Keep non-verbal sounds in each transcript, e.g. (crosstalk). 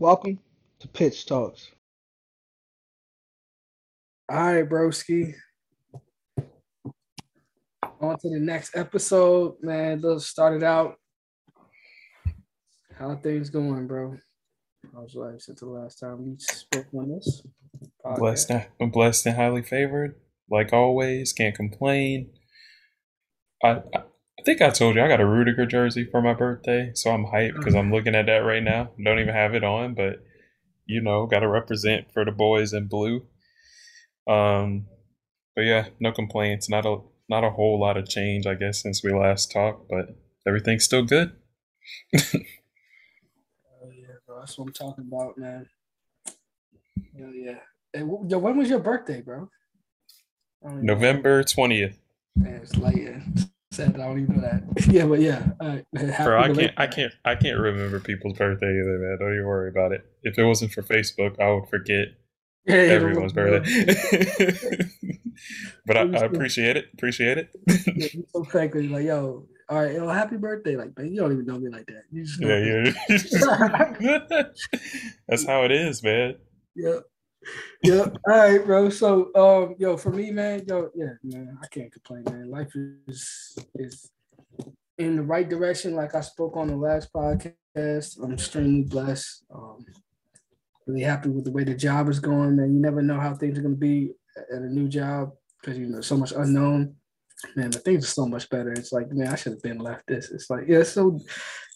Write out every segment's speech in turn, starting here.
Welcome to Pitch Talks. All right, broski. On to the next episode, man. Let's start it out. How things going, bro? How's life since the last time we spoke on this? podcast? Blessed, and, blessed and highly favored, like always. Can't complain. I, I I think I told you I got a Rudiger jersey for my birthday, so I'm hyped because I'm looking at that right now. Don't even have it on, but you know, got to represent for the boys in blue. Um, but yeah, no complaints. Not a not a whole lot of change, I guess, since we last talked, but everything's still good. (laughs) Oh yeah, bro. That's what I'm talking about, man. Hell yeah. And yo, when was your birthday, bro? November twentieth. Man, it's late. Yeah. Said I don't even know that. (laughs) yeah, but yeah. Uh, right. Happy Bro, I can't, I can't, I can't remember people's birthday either, man. Don't even worry about it. If it wasn't for Facebook, I would forget (laughs) Yeah, yeah, everyone's (laughs) birthday. but I, I appreciate it. Appreciate it. Yeah, you so. You're like, yo, all right, yo, happy birthday. Like, man, you don't even know me like that. You just know yeah, yeah. That's how it is, man. Yep. Yep. All right, bro. So, um, yo, for me, man, yo, yeah, man, I can't complain, man. Life is is in the right direction. Like I spoke on the last podcast, I'm extremely blessed. Um, really happy with the way the job is going, man. You never know how things are gonna be at a new job because you know so much unknown. Man, the things are so much better. It's like, man, I should have been left this. It's like, yeah, so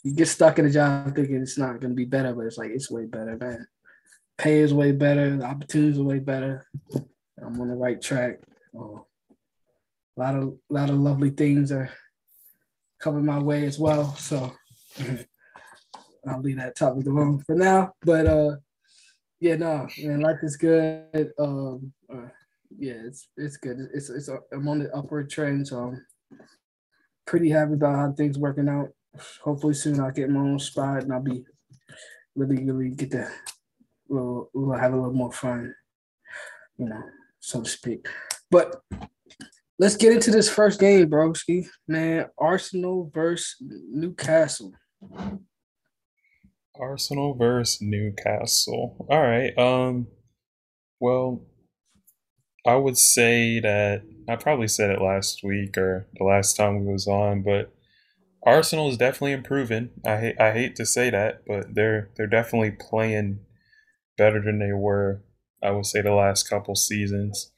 you get stuck in a job thinking it's not gonna be better, but it's like it's way better, man pay is way better, the opportunities are way better. I'm on the right track. Uh, a lot of lot of lovely things are coming my way as well. So (laughs) I'll leave that topic alone for now. But uh yeah, no, man, life is good. Um uh, yeah, it's it's good. It's it's I'm on the upward trend, so I'm pretty happy about how things working out. Hopefully soon I'll get my own spot and I'll be really, really get to we'll, have a little more fun, you know, so to speak. But let's get into this first game, broski. Man, Arsenal versus Newcastle. Arsenal versus Newcastle. All right. Um. Well, I would say that I probably said it last week or the last time we was on, but Arsenal is definitely improving. I hate I hate to say that, but they're they're definitely playing better than they were. I would say the last couple seasons.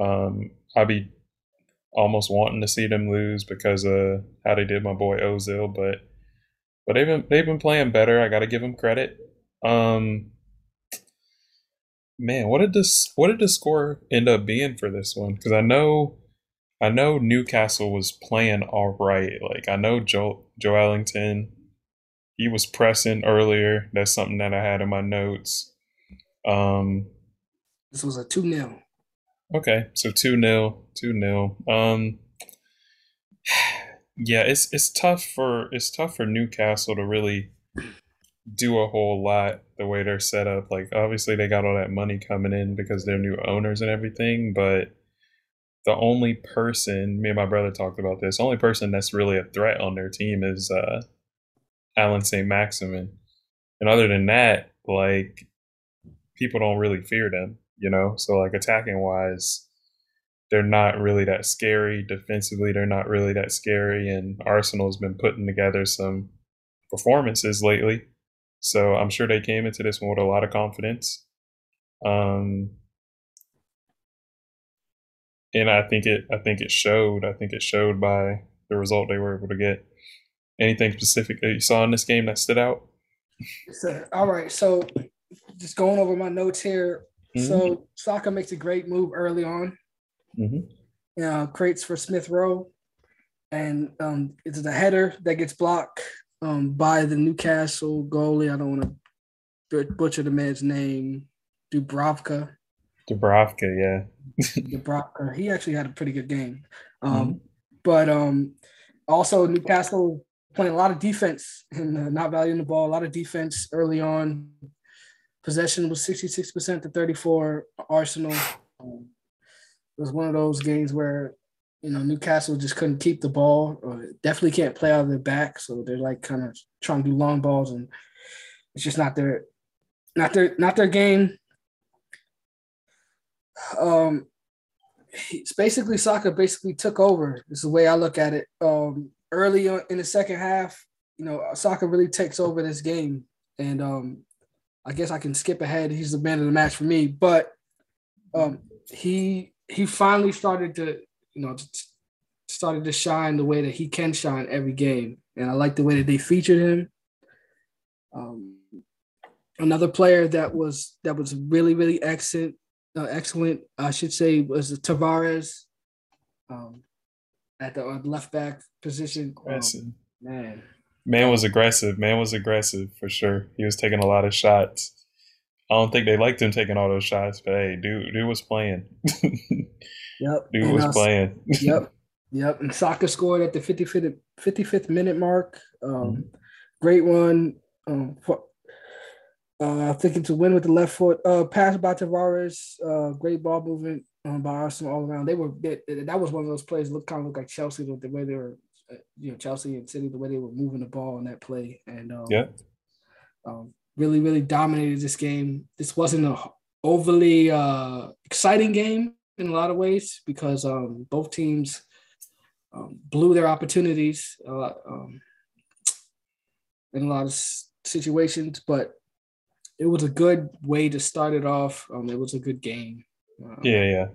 Um, I'd be almost wanting to see them lose because of how they did my boy Ozil, but but they've been they've been playing better. I got to give them credit. Um, man, what did this what did the score end up being for this one? Because I know I know Newcastle was playing all right. Like I know Joe Joe Ellington, he was pressing earlier. That's something that I had in my notes. Um, This was a 2 0. Okay, so two 0 two 0 Um, (sighs) yeah, it's it's tough for it's tough for Newcastle to really do a whole lot the way they're set up. Like obviously they got all that money coming in because they're new owners and everything, but the only person me and my brother talked about this, only person that's really a threat on their team is uh Allan Saint-Maximin. And other than that, like people don't really fear them, you know? So like attacking wise, they're not really that scary. Defensively, they're not really that scary. And Arsenal's been putting together some performances lately. So I'm sure they came into this one with a lot of confidence. Um, and I think it I think it showed. I think it showed by the result they were able to get. Anything specific that you saw in this game that stood out? All right. So just going over my notes here. So Saka makes a great move early on. Mm-hmm. uh, creates for Smith Rowe, and um, it's the header that gets blocked um, by the Newcastle goalie. I don't want to butcher the man's name, Dubravka. Dubravka, yeah. (laughs) Dubravka. He actually had a pretty good game, um, but um, also Newcastle playing a lot of defense and uh, not valuing the ball. A lot of defense early on. Possession was sixty six percent to thirty four. Arsenal. Um, it was one of those games where you know Newcastle just couldn't keep the ball, or definitely can't play out of their back. So they're like kind of trying to do long balls, and it's just not their not their not their game. Um, it's basically Saka basically took over. This is the way I look at it. Um, early in the second half, you know, Saka really takes over this game, and um, I guess I can skip ahead. He's the man of the match for me, but um, he he finally started to you know started to shine the way that he can shine every game, and I like the way that they featured him. Um, another player that was that was really really excellent, uh, excellent I should say was Tavares, um, at the uh, left back position. Um, man, man was aggressive. Man was aggressive for sure. He was taking a lot of shots. I don't think they liked him taking all those shots, but hey, dude, dude was playing. (laughs) yep, dude and was playing. (laughs) yep, yep. And Saka scored at the 55th, 55th minute mark. Um, mm-hmm. Great one. Um, for, uh, thinking to win with the left foot. Uh, pass by Tavares. Uh, great ball movement um, by Arsenal all around. They were they, that was one of those plays. Look kind of look like Chelsea with the way they were, you know, Chelsea and City the way they were moving the ball in that play. And um, yeah, um, really, really dominated this game. This wasn't a overly uh, exciting game in a lot of ways because um, both teams um, blew their opportunities a lot, um, in a lot of situations, but it was a good way to start it off. Um, it was a good game. Yeah, yeah.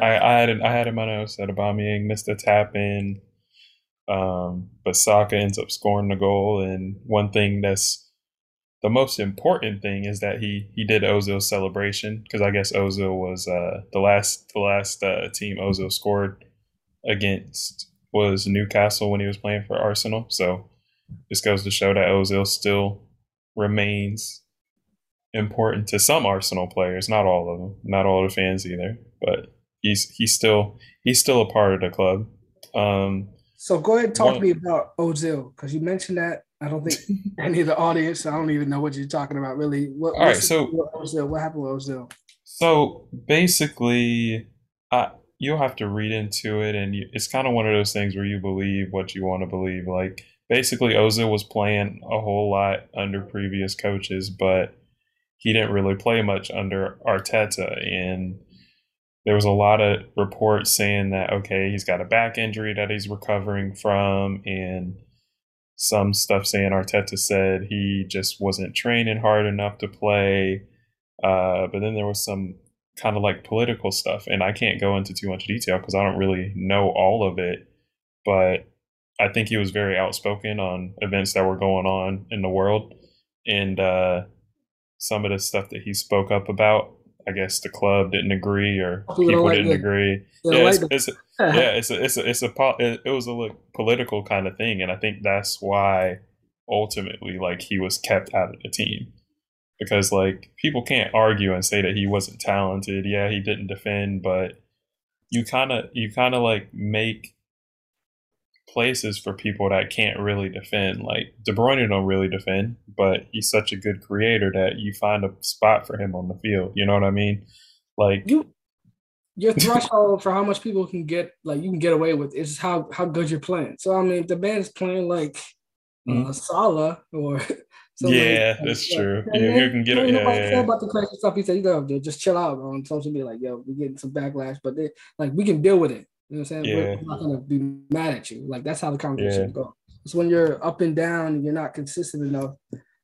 I, I had I had in my notes that Aubameyang missed a tap in, um, but Saka ends up scoring the goal. And one thing that's the most important thing is that he he did Ozil's celebration because I guess Ozil was uh, the last the last uh, team Ozil scored against was Newcastle when he was playing for Arsenal. So this goes to show that Ozil still remains important to some Arsenal players, not all of them, not all the fans either, but he's he's still he's still a part of the club. Um, so go ahead and talk one, to me about Ozil because you mentioned that I don't think (laughs) any of the audience. I don't even know what you're talking about. Really, what, all right. So what, Ozil, what happened with Ozil? So basically, I, you'll have to read into it, and you, it's kind of one of those things where you believe what you want to believe. Like basically, Ozil was playing a whole lot under previous coaches, but he didn't really play much under Arteta, and there was a lot of reports saying that okay, he's got a back injury that he's recovering from, and some stuff saying Arteta said he just wasn't training hard enough to play. Uh, but then there was some kind of like political stuff, and I can't go into too much detail because I don't really know all of it. But I think he was very outspoken on events that were going on in the world, and uh, some of the stuff that he spoke up about. I guess the club didn't agree, or people like didn't agree. Yeah, like it's, it's, (laughs) yeah, it's a, it's a, it's a, it, it was a political kind of thing, and I think that's why ultimately, like, he was kept out of the team because, like, people can't argue and say that he wasn't talented. Yeah, he didn't defend, but you kind of, you kind of like make places for people that can't really defend. Like De Bruyne don't really defend, but he's such a good creator that you find a spot for him on the field. You know what I mean? Like you, your (laughs) threshold for how much people can get, like you can get away with, is how how good you're playing. So I mean, if the band is playing like uh, mm-hmm. Salah or (laughs) yeah, like, that's like, true. Yeah, you can get it. Yeah, yeah, yeah. about the crazy stuff. He said, "You know, dude, just chill out bro." on social media. Like, yo, we're getting some backlash, but they, like we can deal with it. You know what I'm saying? Yeah. We're not gonna be mad at you. Like that's how the conversation yeah. goes. It's when you're up and down and you're not consistent enough.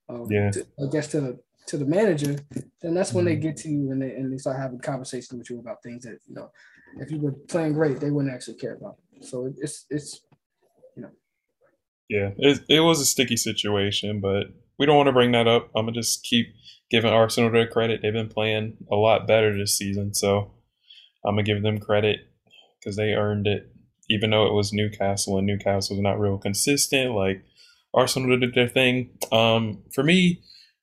Um, yeah. To, I guess to the to the manager, then that's when mm-hmm. they get to you and they and they start having conversations with you about things that you know, if you were playing great, they wouldn't actually care about. So it's it's you know. Yeah, it it was a sticky situation, but we don't want to bring that up. I'm gonna just keep giving Arsenal their credit. They've been playing a lot better this season, so I'm gonna give them credit because they earned it, even though it was Newcastle and Newcastle was not real consistent. Like Arsenal did their thing. Um, for me,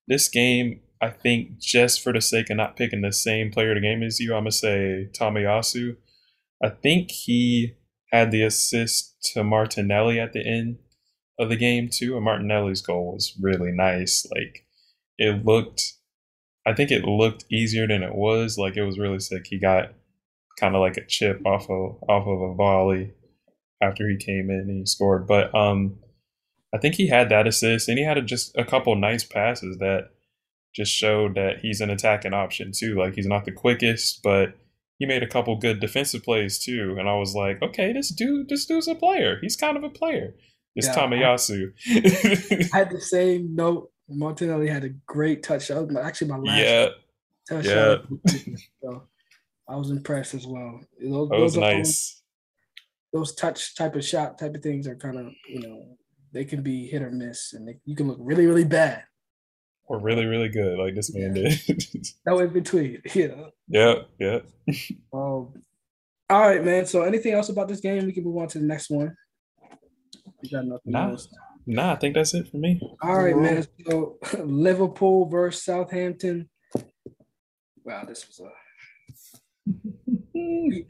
this game, I think just for the sake of not picking the same player the game as you, I'm gonna say Tomiyasu. I think he had the assist to Martinelli at the end of the game too, and Martinelli's goal was really nice. Like it looked, I think it looked easier than it was. Like it was really sick. He got kind of like a chip off of off of a volley after he came in and he scored. But um, I think he had that assist and he had a, just a couple nice passes that just showed that he's an attacking option too. Like he's not the quickest, but he made a couple good defensive plays too. And I was like, okay, this dude, this dude's a player. He's kind of a player. It's yeah, Tomiyasu. I, I had the (laughs) same note. Martinelli had a great touch. Actually, my last yeah. touch. Yeah. (laughs) So I was impressed as well. Those, that was nice. Those, those touch type of shot type of things are kind of, you know, they can be hit or miss, and they, you can look really, really bad or really, really good, like this man did. (laughs) that in between, (laughs) yeah. Yeah, yeah. (laughs) um, all right, man. So, anything else about this game? We can move on to the next one. We got nothing nah, else. Nah, I think that's it for me. All right, man. So, Liverpool versus Southampton. Wow, this was a beat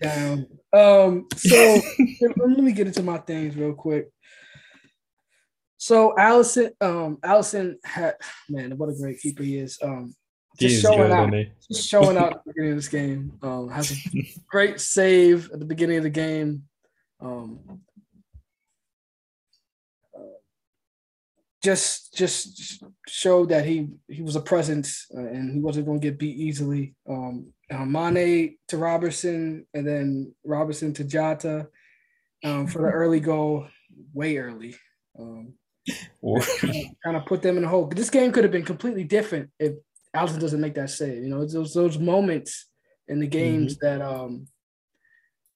down. Um, so (laughs) let me get into my things real quick. So Alisson, um, Alisson had man, what a great keeper he is. Um, just showing out, just showing out at the beginning of this game. Um, has a (laughs) great save at the beginning of the game. Um, just just showed that he he was a presence uh, and he wasn't going to get beat easily. Um, uh, Mane to Robertson and then Robertson to Jota um, for the (laughs) early goal, way early. Um, kind of put them in the hole. This game could have been completely different if Alisson doesn't make that save. You know, it's those those moments in the games mm-hmm. that um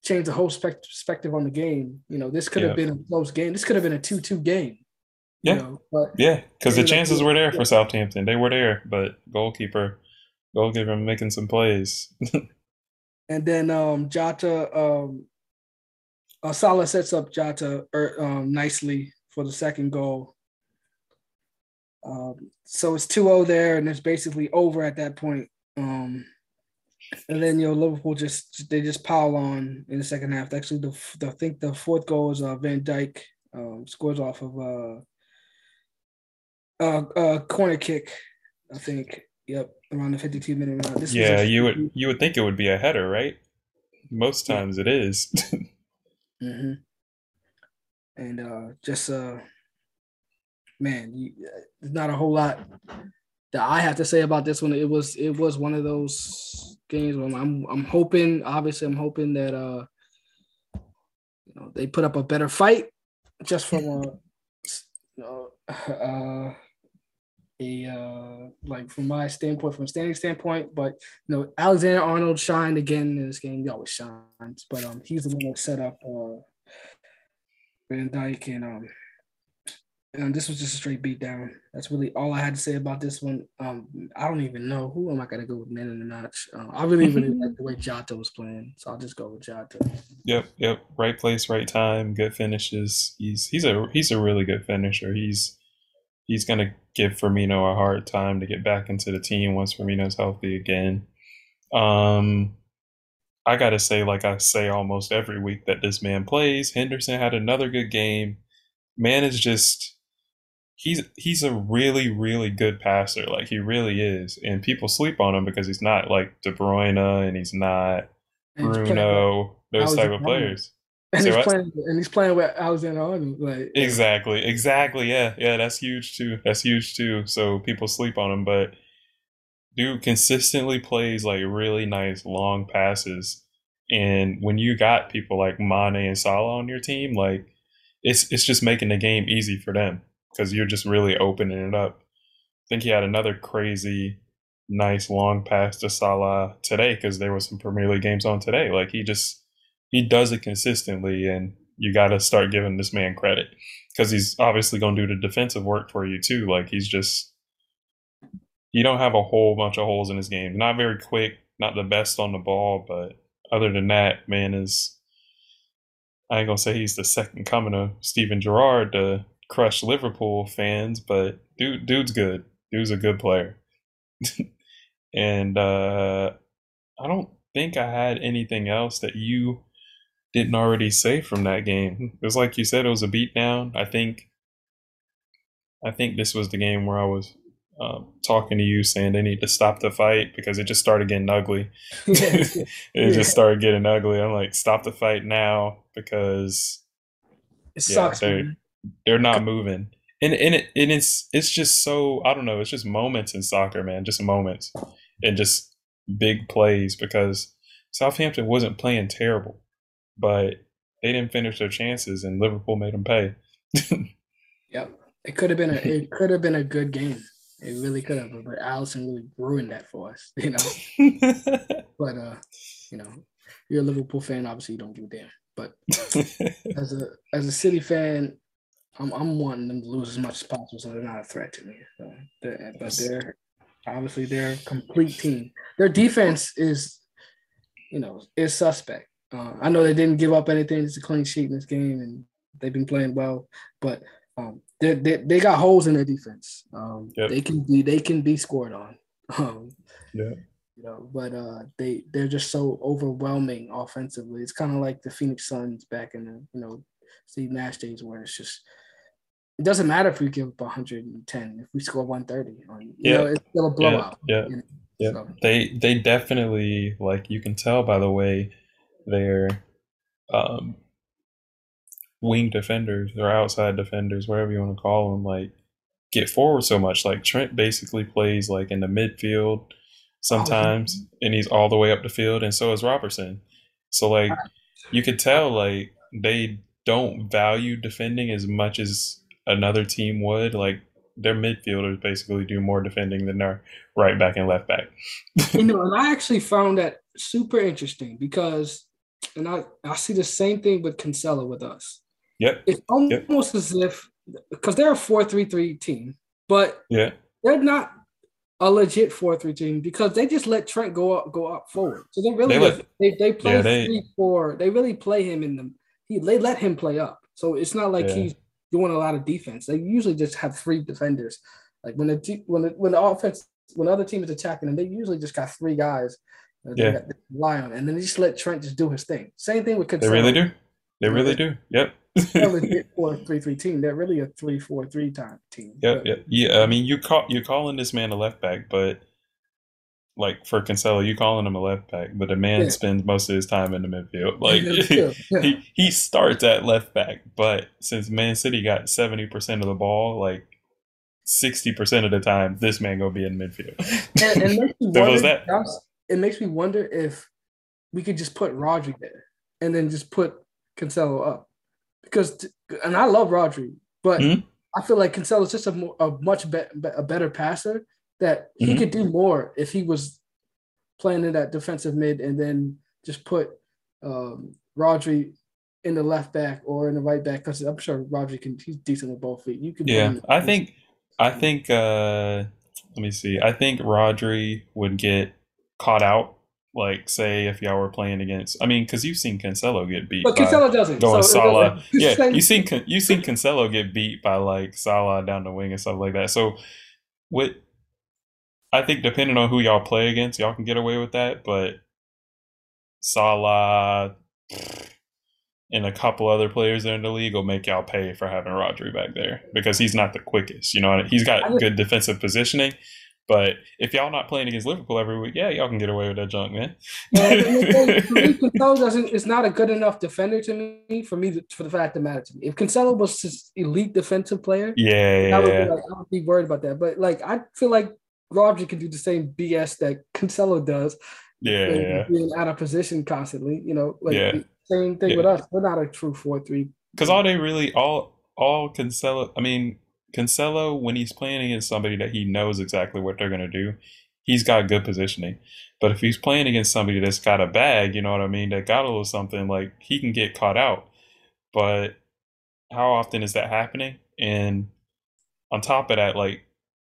change the whole perspective on the game. You know, this could have been a close game. This could have been a two-two game. Yeah, you know, but yeah, because the chances were there for Southampton. They were there, but goalkeeper, goalkeeper making some plays. (laughs) and then um Jota, um, uh, Salah sets up Jota er, um, nicely for the second goal. Um, so it's 2-0 there, and it's basically over at that point. Um, and then you know Liverpool just they just pile on in the second half. Actually, the, the I think the fourth goal is uh, Van Dijk um, scores off of uh, a, a corner kick. I think. Yep, around the 52 minute mark. This yeah, you would you would think it would be a header, right? Most times it is. (laughs) mm-hmm and uh, just uh, man, you, there's not a whole lot that I have to say about this one. It was it was one of those games where I'm I'm hoping, obviously, I'm hoping that uh, you know, they put up a better fight, just from a (laughs) you know, (laughs) uh, a uh, like from my standpoint, from a standing standpoint. But you know, Alexander Arnold shined again in this game. He always shines, but um, he's the one that set up uh, Van Dijk and um and this was just a straight beat down. That's really all I had to say about this one. Um, I don't even know who am I gonna go with man in the match. Uh, I really really like the way (laughs) Jota was playing, so I'll just go with Jota. Yep, yep, right place, right time, good finishes. He's he's a he's a really good finisher. He's he's gonna give Firmino a hard time to get back into the team once Firmino's healthy again. Um, I gotta say, like I say almost every week that this man plays, Henderson had another good game. Man is just he's he's a really really good passer. Like he really is, and people sleep on him because he's not like De Bruyne and he's not Bruno, those type of players. And he's, playing, and he's playing with Alexander Arnold. Like exactly, exactly. Yeah, yeah. That's huge too. That's huge too. So people sleep on him, but dude consistently plays like really nice long passes. And when you got people like Mane and Salah on your team, like it's it's just making the game easy for them because you're just really opening it up. I think he had another crazy, nice long pass to Salah today because there was some Premier League games on today. Like he just he does it consistently, and you got to start giving this man credit because he's obviously going to do the defensive work for you too. Like he's just you don't have a whole bunch of holes in his game. Not very quick, not the best on the ball, but other than that, man is I ain't gonna say he's the second coming of Steven Gerrard to crush Liverpool fans, but dude, dude's good. Dude's a good player. (laughs) and uh, I don't think I had anything else that you didn't already say from that game. It was like you said, it was a beatdown. I think, I think this was the game where I was um, talking to you saying they need to stop the fight because it just started getting ugly. (laughs) it yeah. just started getting ugly. I'm like, stop the fight now because it sucks. they're, they're not moving. and and it and it's it's just so I don't know. It's just moments in soccer, man. Just moments, and just big plays because Southampton wasn't playing terrible, but they didn't finish their chances, and Liverpool made them pay. (laughs) yep, it could have been a (laughs) it could have been a good game. It really could have, but Alisson really ruined that for us, (laughs) you know. but uh, you know, you're a Liverpool fan, obviously you don't give a damn. But as a as a City fan, I'm I'm wanting them to lose as much as possible, so they're not a threat to me. So they're, but they're obviously they're a complete team. Their defense is, you know, is suspect. Uh, I know they didn't give up anything. It's a clean sheet in this game, and they've been playing well. But um, they they they got holes in their defense. Um, yep. They can be they can be scored on. (laughs) Um, yeah. You know, but uh, they they're just so overwhelming offensively. It's kind of like the Phoenix Suns back in the you know Steve Nash days, where it's just it doesn't matter if we give up 110 if we score 130. you yeah. know, it's still a blowout. Yeah, yeah. You know? yeah. So. They they definitely like you can tell by the way they're um, wing defenders or outside defenders, whatever you want to call them, like get forward so much. Like Trent basically plays like in the midfield sometimes, oh, and he's all the way up the field, and so is Robertson. So like you could tell like they don't value defending as much as another team would. Like their midfielders basically do more defending than their right back and left back. (laughs) you know, and I actually found that super interesting because, and I I see the same thing with Cancelo with us. Yep. It's almost yep. as if because they're a four three three team, but yeah, they're not a legit four three team because they just let Trent go up go up forward. So they really they, let, they, they play yeah, they, three four. They really play him in the he they let him play up. So it's not like yeah. he's doing a lot of defense. They usually just have three defenders. Like when the when the, when the offense when the other team is attacking them, they usually just got three guys. Yeah. Rely on, and then they just let Trent just do his thing. Same thing with Cancelo. They really do. They really do. Yep. four three three team. They're really a three four three time team. Yep. Yep. Yeah. I mean, you call you're calling this man a left back, but like for Cancelo, you calling him a left back, but the man yeah. spends most of his time in the midfield. (laughs) Like yeah. (laughs) he, he starts at left back, but since Man City got seventy percent of the ball, like sixty percent of the time, this man gonna be in midfield. And, and (laughs) me wonder, that? It makes me wonder if we could just put Rodri there and then just put Cancelo up because, and I love Rodri, but mm-hmm. I feel like Cancelo is just a, more, a much be- a better passer that he mm-hmm. could do more if he was playing in that defensive mid and then just put um, Rodri in the left back or in the right back because I'm sure Rodri can he's decent with both feet. You can yeah. I think I think uh, let me see. I think Rodri would get caught out. Like say if y'all were playing against, I mean, because you've seen Cancelo get beat. But Cancelo doesn't. Going so Salah, (laughs) yeah, you seen you seen Cancelo get beat by like Salah down the wing and stuff like that. So with I think depending on who y'all play against, y'all can get away with that. But Salah and a couple other players in the league will make y'all pay for having Rodri back there because he's not the quickest. You know, he's got good defensive positioning. But if y'all not playing against Liverpool every week, yeah, y'all can get away with that junk, man. (laughs) Cancelo doesn't is not a good enough defender to me for me to, for the fact that matter to me. If Cancelo was just elite defensive player, yeah, yeah, I would, yeah. Be like, I would be worried about that. But like, I feel like Rodri can do the same BS that Cancelo does. Yeah, yeah. being out of position constantly. You know, like yeah. same thing yeah. with us. We're not a true four three. Because all they really all all Cancelo. I mean, Cancelo when he's playing against somebody that he knows exactly what they're gonna do, he's got good positioning. But if he's playing against somebody that's got a bag, you know what I mean, that got a little something, like he can get caught out. But how often is that happening? And on top of that, like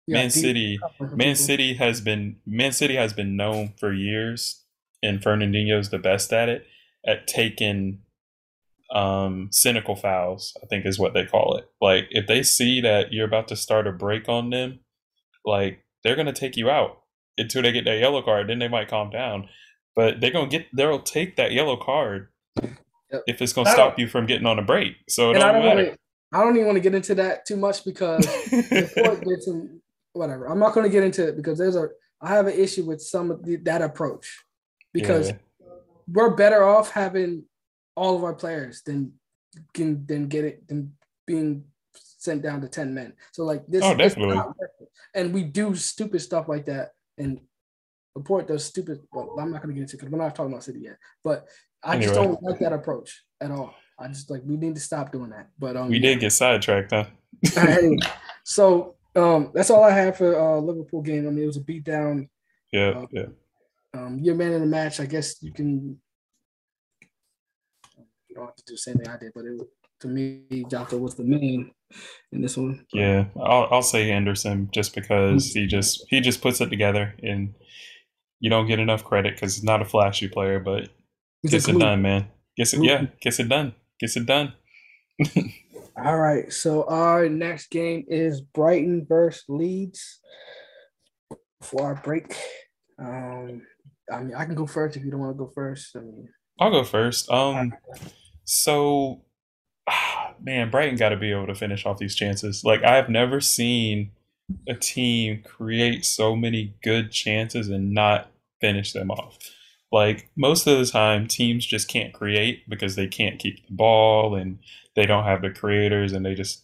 yeah, Man City, Man City has been Man City has been known for years, and Fernandinho's the best at it at taking um, cynical fouls. I think is what they call it. Like if they see that you're about to start a break on them, like they're gonna take you out until they get that yellow card. Then they might calm down, but they're gonna get they'll take that yellow card yep. if it's gonna stop you from getting on a break. So it don't, I don't matter. Wanna, I don't even want to get into that too much because (laughs) the court did some whatever. I'm not going to get into it because there's a I have an issue with some of the, that approach because yeah. we're better off having all of our players than can then get it than being sent down to 10 men. So like this Oh, definitely. and we do stupid stuff like that and report those stupid well, I'm not gonna get into because we're not talking about city yet. But I just don't like that approach at all. I just like we need to stop doing that. But um We did get sidetracked, huh? anyway, (laughs) so um that's all I have for uh Liverpool game. I mean it was a beat down. Yeah, Uh, yeah. Um your man in the match, I guess you can you don't have to do the same thing I did, but it to me Jota was the main in this one. Yeah, I'll I'll say Henderson just because he just he just puts it together and you don't get enough credit because he's not a flashy player, but a gets it done, man. Gets it, yeah, gets it done, gets it done. (laughs) All right. So our next game is Brighton versus Leeds. For our break, um, I mean, I can go first if you don't want to go first. I mean, I'll go first. Um, so, (sighs) man, Brighton got to be able to finish off these chances. Like I've never seen a team create so many good chances and not finish them off. Like most of the time, teams just can't create because they can't keep the ball and they don't have the creators and they just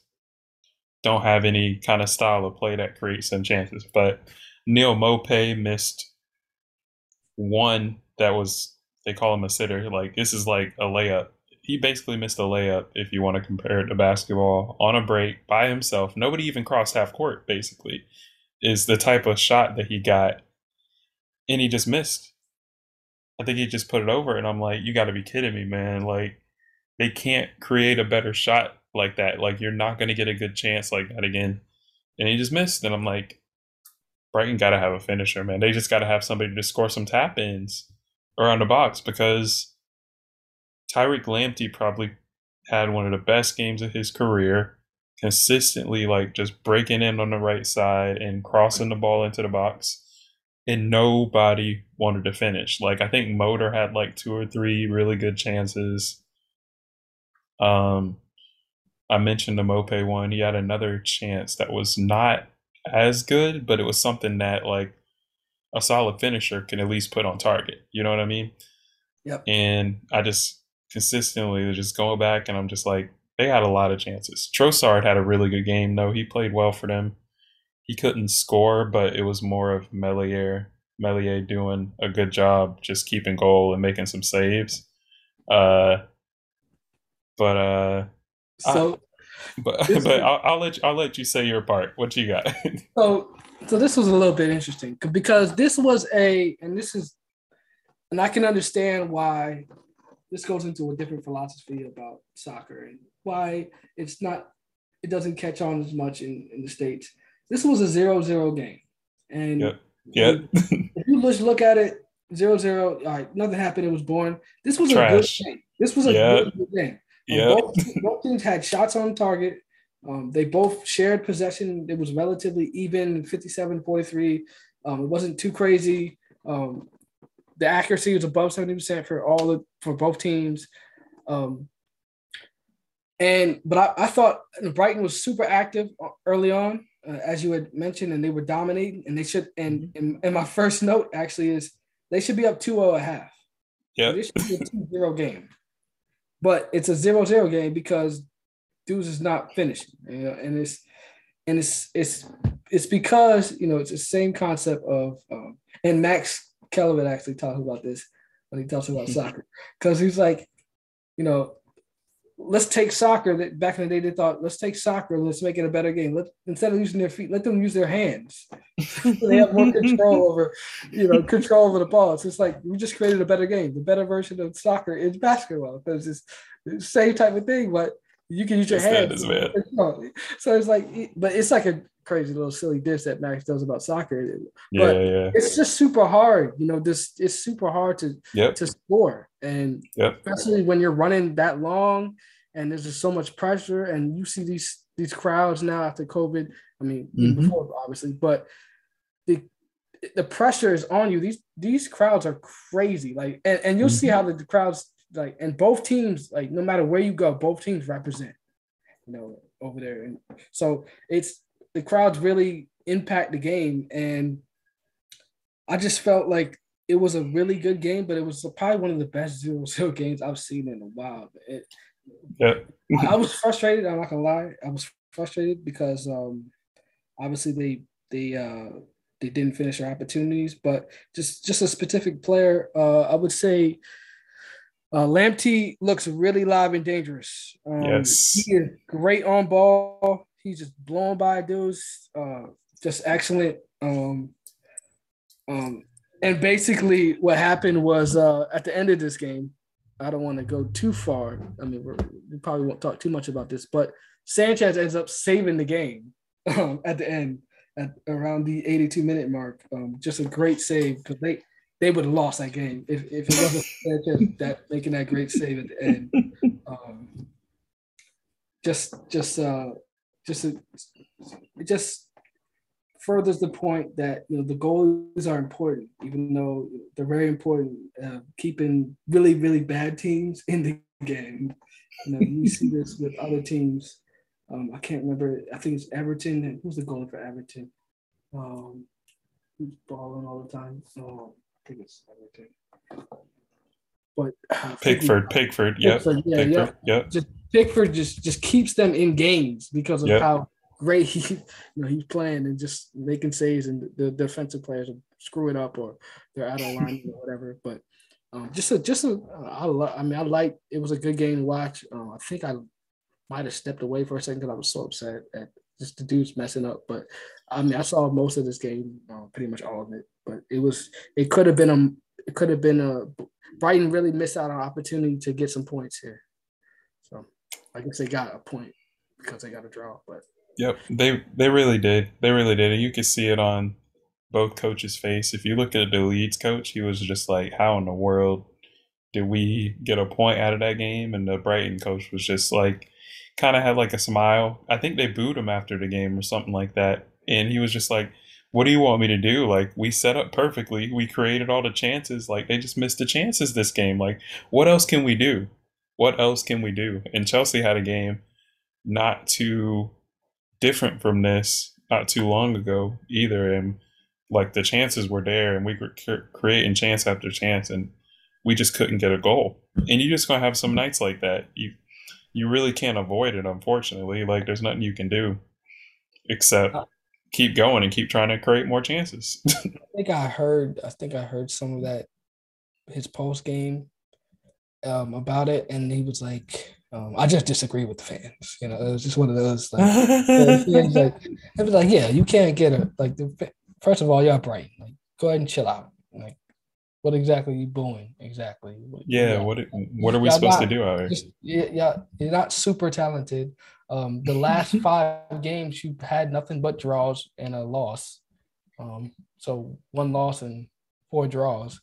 don't have any kind of style of play that creates some chances. But Neal Maupay missed one that was they call him a sitter. Like this is like a layup. He basically missed a layup if you want to compare it to basketball on a break by himself. Nobody even crossed half court. Basically, is the type of shot that he got, and he just missed. I think he just put it over, and I'm like, you got to be kidding me, man! Like they can't create a better shot like that. Like you're not going to get a good chance like that again. And he just missed, and I'm like, Brighton got to have a finisher, man. They just got to have somebody to score some tap ins around the box because Tariq Lamptey probably had one of the best games of his career, consistently like just breaking in on the right side and crossing the ball into the box. And nobody wanted to finish. Like I think Motor had like two or three really good chances. Um, I mentioned the Maupay one. He had another chance that was not as good, but it was something that like a solid finisher can at least put on target. You know what I mean? Yep. And I just consistently they're just going back and I'm just like, they had a lot of chances. Trossard had a really good game though. He played well for them. He couldn't score, but it was more of Meslier Meslier doing a good job just keeping goal and making some saves. Uh but uh so (laughs) but This but I'll, I'll let you, I'll let you say your part. What you got? (laughs) so so this was a little bit interesting because this was a and this is and I can understand why this goes into a different philosophy about soccer and why it's not it doesn't catch on as much in, in the states. This was a zero-zero game, and Yep. yeah, if you just look at it, zero zero, all right, nothing happened. It was boring. This was Trash. a good game. This was a Yeah. good, good game. Um, yeah, Both, both teams had shots on target. Um, they both shared possession. It was relatively even, 57 43. Um, it wasn't too crazy. Um, the accuracy was above 70% for all the, for both teams. Um, and but I, I thought Brighton was super active early on, uh, as you had mentioned, and they were dominating. And they should. And, and, and my first note actually is they should be up 2-0 a half. yeah, This should be a 2 0 game. But it's a 0 0 game because dudes is not finishing. You know, and it's and it's it's it's because you know it's the same concept of um, and Max Kellerman actually talks about this when he talks about (laughs) soccer. Because he's like, you know, let's take soccer that back in the day they thought let's take soccer and let's make it a better game. Let instead of using their feet, let them use their hands. they have more control over, you know, control over the ball. It's just like we just created a better game. The better version of soccer is basketball because it's the same type of thing, but you can use your hands. is, man. So it's like, but it's like a crazy little silly diss that Max does about soccer. But- yeah. It's just super hard, you know. This it's super hard to Yep, to score, and yep, especially when you're running that long and there's just so much pressure and you see these these crowds now after covid i mean Mhm. before obviously but the the pressure is on you these these crowds are crazy like and, and you'll see how the crowds like and both teams like no matter where you go both teams represent you know over there and so it's the crowds really impact the game and i just felt like it was a really good game, but it was probably one of the best zero (laughs) zero games I've seen in a while. It, yep. I was frustrated. I'm not gonna lie. I was frustrated because um, obviously they they uh, they didn't finish their opportunities, but just just a specific player, uh, I would say. Uh, Lamptey looks really live and dangerous. Um, Yes. he is great on ball. He's just blown by dudes. Uh, just excellent. Um, um, and basically, what happened was uh, at the end of this game, I don't want to go too far. I mean, we're, we probably won't talk too much about this, but Sanchez ends up saving the game (laughs) um, at the end, at around the 82 minute mark. Um, just a great save because they they would have lost that game if, if it wasn't Sanchez (laughs) that making that great save at the end. (laughs) Um, just just uh, just a, it just furthers the point that you know the goals are important, even though they're very important. Uh, keeping really really bad teams in the game. You know, you see this with other teams. Um, I can't remember. I think it's Everton. And who's the goalie for Everton? Um, who's balling all the time? Oh, I think it's Everton. But uh, Pickford, Pickford, yep. Pickford, yeah, yeah. Pickford, yep. Just Pickford just just keeps them in games because of Yep. how great he, (laughs) you know, he's playing and just making saves, and the defensive players are screwing up or they're out of line or whatever. But um, just a just a I love. I mean, I like it was a good game to watch. Um, I think I might have stepped away for a second because I was so upset at just the dudes messing up. But I mean, I saw most of this game, uh, pretty much all of it. But it was it could have been a it could have been a Brighton really missed out on opportunity to get some points here. So I guess they got a point because they got a draw. But Yep, they they really did. They really did. You could see it on both coaches' face. If you look at the Leeds coach, he was just like, "How in the world did we get a point out of that game?" And the Brighton coach was just like, kind of had like a smile. I think they booed him after the game or something like that. And he was just like, "What do you want me to do? Like, we set up perfectly. We created all the chances. Like, they just missed the chances this game. Like, what else can we do? What else can we do?" And Chelsea had a game not too different from this not too long ago either and like the chances were there and we were cre- creating chance after chance and we just couldn't get a goal. And you're just gonna have some nights like that. You you really can't avoid it unfortunately. Like there's nothing you can do except uh, keep going and keep trying to create more chances. (laughs) I think I heard I think I heard some of that his post game um, about it, and he was like, um, "I just disagree with the fans." You know, it was just one of those like, (laughs) the fans, like it was like, "Yeah, you can't get a like the first of all, y'all bright. Like, go ahead and chill out. Like, what exactly are you booing? Exactly? What- yeah yeah. what what are we Y'all supposed to do out here just yeah, yeah, you're not super talented. Um, the last (laughs) five games you had nothing but draws and a loss. Um, so one loss and four draws.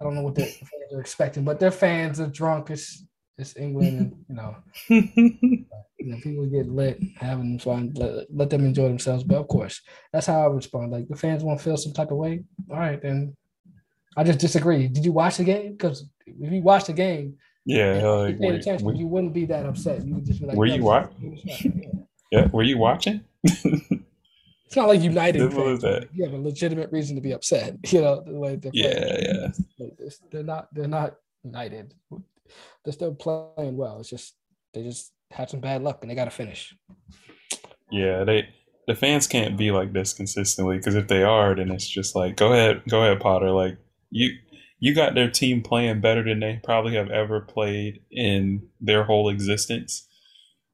I don't know what the fans are expecting, but their fans are drunk. It's it's England, and you know, (laughs) you know people get lit, having fun. Let, let them enjoy themselves. But of course, that's how I respond. Like the fans want to feel some type of way. All right, then. I just disagree. Did you watch the game? Because if you watch the game, yeah like, you were, attention, you wouldn't be that upset. You would just be like, Were you watching? wa- is- this is right." yeah were you watching (laughs) It's not like United fans. You have a legitimate reason to be upset. (laughs) You know the way they're yeah playing. yeah they're not. They're not United. They're still playing well. It's just they just had some bad luck and they got to finish. Yeah, they the fans can't be like this consistently because if they are, then it's just like go ahead, go ahead, Potter. Like you you got their team playing better than they probably have ever played in their whole existence.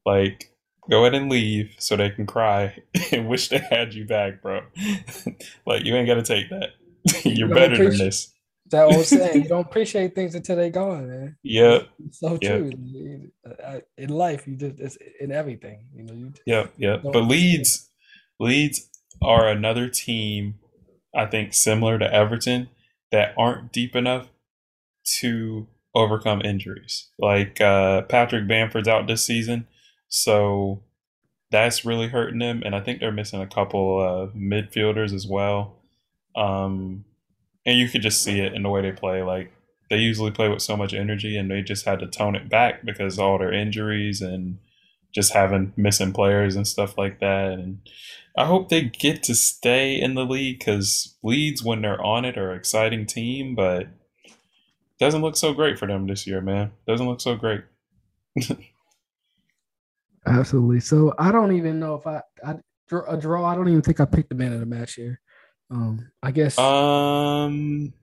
Like go ahead and leave so they can cry (laughs) and wish they had you back, bro. (laughs) like you ain't got to take that. (laughs) You're don't better than this. That old saying, you don't appreciate things until they gone, man. Yep, It's so Yeah. true. In life, you just it's in everything. You know, you yep, yep. But Leeds, Leeds are another team, I think, similar to Everton, that aren't deep enough to overcome injuries. Like uh, Patrick Bamford's out this season, so that's really hurting them. And I think they're missing a couple of midfielders as well. Um, and you could just see it in the way they play. Like they usually play with so much energy, and they just had to tone it back because all their injuries and just having missing players and stuff like that. And I hope they get to stay in the league because Leeds, when they're on it, are an exciting team, but doesn't look so great for them this year, man. Doesn't look so great. (laughs) Absolutely. So I don't even know if I, I a draw. I don't even think I picked the man of the match here. Um, I guess. Um,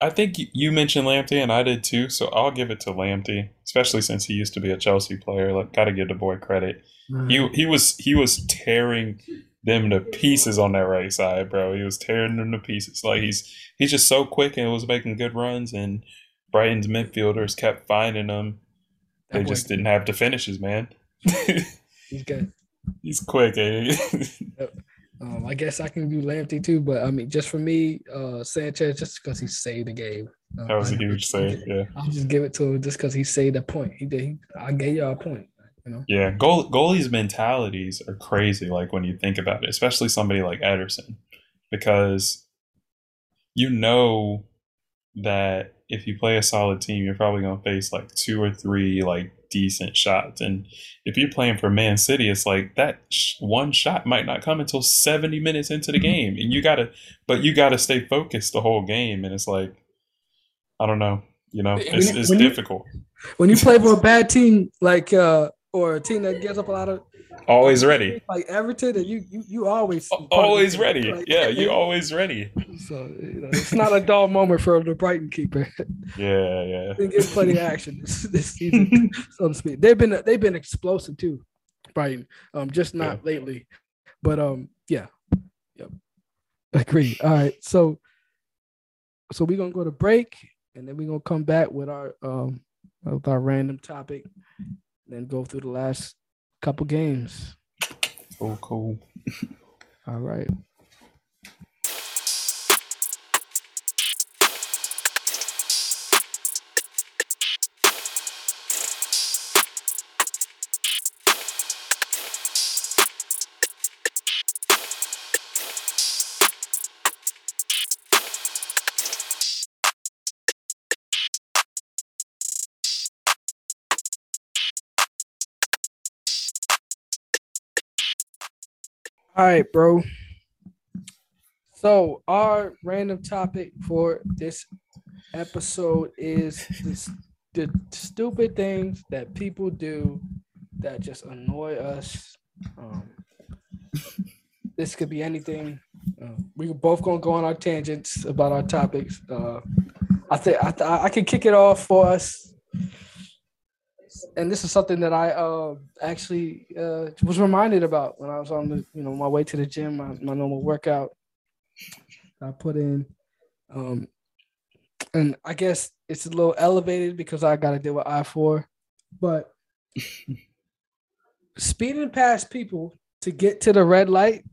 I think you mentioned Lamptey, and I did too. So I'll give it to Lamptey, especially since he used to be a Chelsea player. Like, gotta give the boy credit. Uh, he he was he was tearing them to pieces on that right side, bro. He was tearing them to pieces. Like he's he's just so quick and was making good runs, and Brighton's midfielders kept finding him. They just didn't have the finishes, man. (laughs) he's good. He's quick, eh? Um, I guess I can do Lamptey too, but I mean, just for me, uh, Sanchez, just because he saved the game. Uh, that was a huge save. Yeah, I'll just give it to him just because he saved a point. He did. He, I gave y'all a point. You know? Yeah, goal, goalies' mentalities are crazy. Like when you think about it, especially somebody like Ederson, because you know that if you play a solid team, you're probably going to face like two or three like decent shots. And if you're playing for Man City, it's like that sh- one shot might not come until 70 minutes into the game. And you got to, but you got to stay focused the whole game. And it's like, I don't know, you know, it's, it's difficult. You, when you play for a bad team, like, uh, or a team that gets up a lot of always ready. Like everton and you you, you always always ready. like, yeah you always ready. So you know, it's not a dull moment for the brighton keeper. Yeah yeah. Been getting plenty of action this, this season so to speak they've been they've been explosive too brighton um just not yeah. lately. But um yeah. Yep. Agree. All right so so we're gonna go to break and then we're gonna come back with our um with our random topic then go through the last couple games. Oh, cool. All right. All right, bro. So our random topic for this episode is this, the stupid things that people do that just annoy us. Um, this could be anything. Uh, we are both gonna go on our tangents about our topics. Uh, I think th- I can kick it off for us and this is something that I uh, actually uh, was reminded about when I was on the you know my way to the gym, my, my normal workout. I put in, um, and I guess it's a little elevated because I got to deal with I four, but (laughs) speeding past people to get to the red light.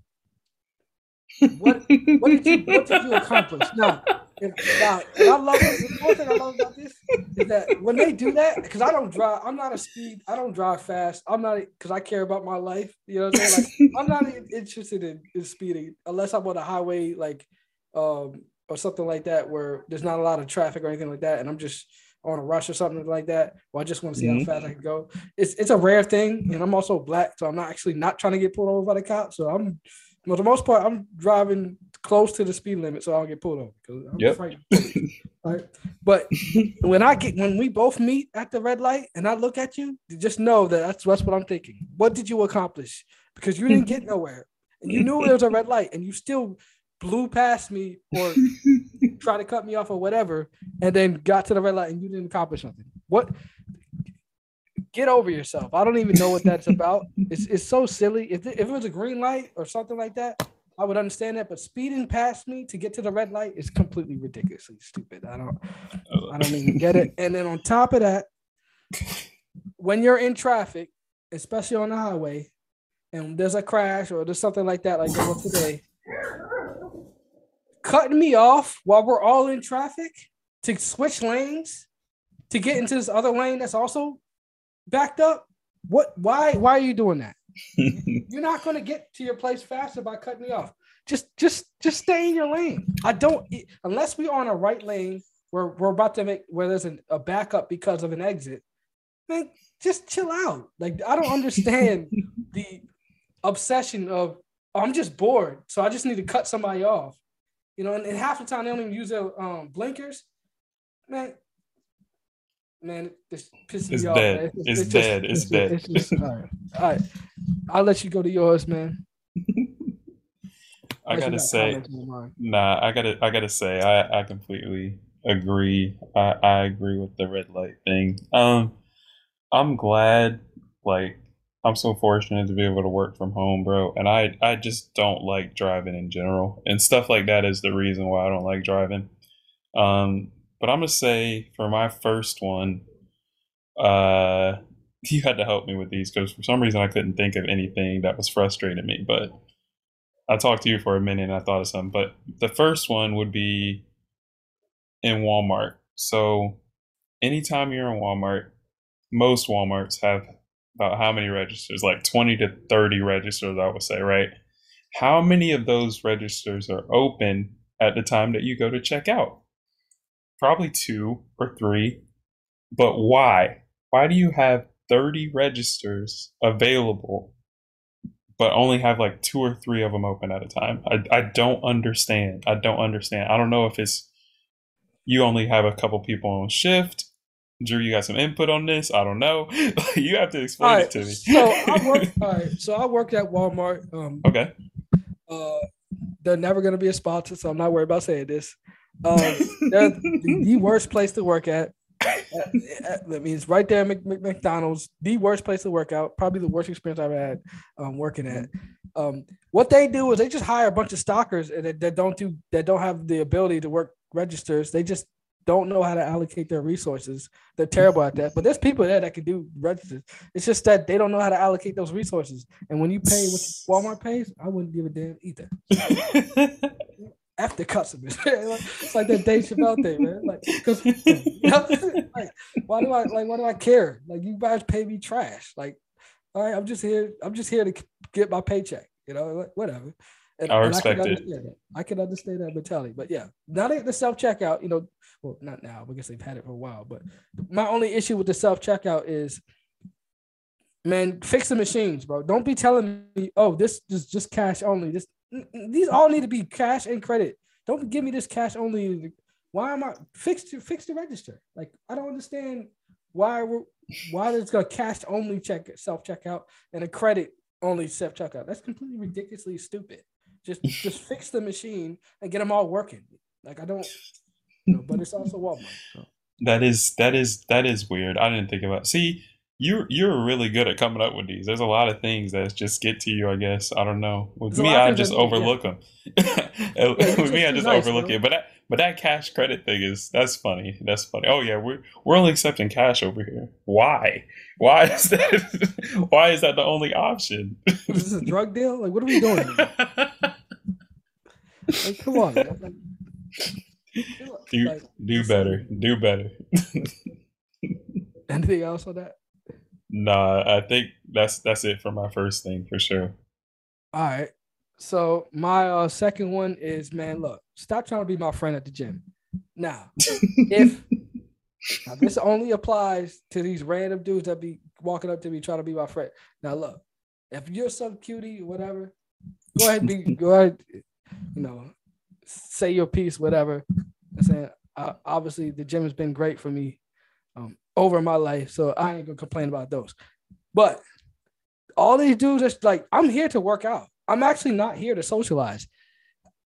What what did you what did you accomplish? Now and, now, I love it. The one thing I love about this is that when they do that, because I don't drive, I'm not a speed, I don't drive fast. I'm not because I care about my life. You know what I'm saying? Like I'm not interested in, in speeding unless I'm on a highway, like um or something like that, where there's not a lot of traffic or anything like that, and I'm just on a rush or something like that, or I just want to see mm-hmm. how fast I can go. It's it's a rare thing, and I'm also black, so I'm not actually not trying to get pulled over by the cop. So I'm for the most part, I'm driving close to the speed limit so I don't get pulled over. Because I'm yep. (laughs) right? But when I get when we both meet at the red light and I look at you, just know that that's, that's what I'm thinking. What did you accomplish? Because you didn't get nowhere. And you knew there was a red light and you still blew past me or (laughs) try to cut me off or whatever, and then got to the red light and you didn't accomplish something. What get over yourself. I don't even know what that's about. It's it's so silly. If if it was a green light or something like that, I would understand that. But speeding past me to get to the red light is completely ridiculously stupid. I don't I don't even get it. And then on top of that, when you're in traffic, especially on the highway, and there's a crash or there's something like that, like there was today, cutting me off while we're all in traffic to switch lanes to get into this other lane that's also backed up. What? Why? Why are you doing that? (laughs) You're not going to get to your place faster by cutting me off. Just, just, just stay in your lane. I don't unless we're on a right lane where we're about to make where there's an, a backup because of an exit. Man, just chill out. Like I don't understand (laughs) the obsession of oh, I'm just bored, so I just need to cut somebody off. You know, and, and half the time they don't even use their um, blinkers. Man, man, this pisses It's me off. dead. man. It's just- dead. It's just- dead. it's just- all right, all right. I'll let you go to yours, man. (laughs) I gotta say, nah, I gotta, I gotta say, I, I completely agree. I, I agree with the red light thing. Um, I'm glad, like, I'm so fortunate to be able to work from home, bro. And I, I just don't like driving in general, and stuff like that is the reason why I don't like driving. Um, but I'm gonna say for my first one, uh, (laughs) you had to help me with these because for some reason I couldn't think of anything that was frustrating me, but. I talked to you for a minute and I thought of something, but the first one would be in Walmart. So anytime you're in Walmart, most Walmarts have about how many registers? Like 20 to 30 registers, I would say, right? How many of those registers are open at the time that you go to check out? Probably two or three. But why? Why do you have 30 registers available but only have like two or three of them open at a time. I, I don't understand. I don't understand. I don't know if it's you only have a couple people on shift. Drew, you got some input on this? I don't know. (laughs) you have to explain right, it to me. so I work. (laughs) All right, so I work at Walmart. Um, okay. uh, they're never gonna be a sponsor, so I'm not worried about saying this. Um, (laughs) the, the worst place to work at. Uh, uh, That means right there, at Mc- Mc- McDonald's, the worst place to work out. Probably the worst experience I've had um, working at. Um, what they do is they just hire a bunch of stalkers and that, that don't do that don't have the ability to work registers. They just don't know how to allocate their resources. They're terrible at that. But there's people there that can do registers. It's just that they don't know how to allocate those resources. And when you pay what Walmart pays, I wouldn't give a damn either. (laughs) (laughs) After customers, (laughs) it's like that Dave Chappelle thing, man. Like, because (laughs) (laughs) like, why do I like? Why do I care? Like, you guys pay me trash. Like, all right, I'm just here. I'm just here to get my paycheck. You know, like, whatever. And, I respect can it. understand that. I can understand that mentality. But yeah, now the self checkout. You know, well, not now. I guess they've had it for a while. But my only issue with the self checkout is, man, fix the machines, bro. Don't be telling me, oh, this is just cash only. This these all need to be cash and credit. Don't give me this cash only. Why am I fix to fix the register? Like I don't understand why we're why there's a cash only check self checkout and a credit only self checkout. That's completely ridiculously stupid. Just just fix the machine and get them all working. Like I don't, you know, but it's also Walmart. So. That is that is that is weird. I didn't think about. See, you you're really good at coming up with these. There's a lot of things that just get to you. I guess I don't know. With There's me, I just overlook them. (laughs) With me, I just nice, overlook bro. it. But that but that cash credit thing is that's funny. That's funny. Oh yeah, we're we're only accepting cash over here. Why? Why is that? (laughs) Why is that the only option? Is this a drug deal? Like what are we doing? (laughs) Like come on. Like, do like, do better. Do better. anything else on that? Nah, I think that's that's it for my first thing for sure. All right. So my uh, second one is man, look, stop trying to be my friend at the gym. Now, if (laughs) now this only applies to these random dudes that be walking up to me trying to be my friend. Now look, if you're some cutie, whatever, go ahead, be (laughs) go ahead, you know, say your piece, whatever. I'm saying uh, obviously the gym has been great for me over my life, so I ain't gonna complain about those. But all these dudes are like, I'm here to work out. I'm actually not here to socialize.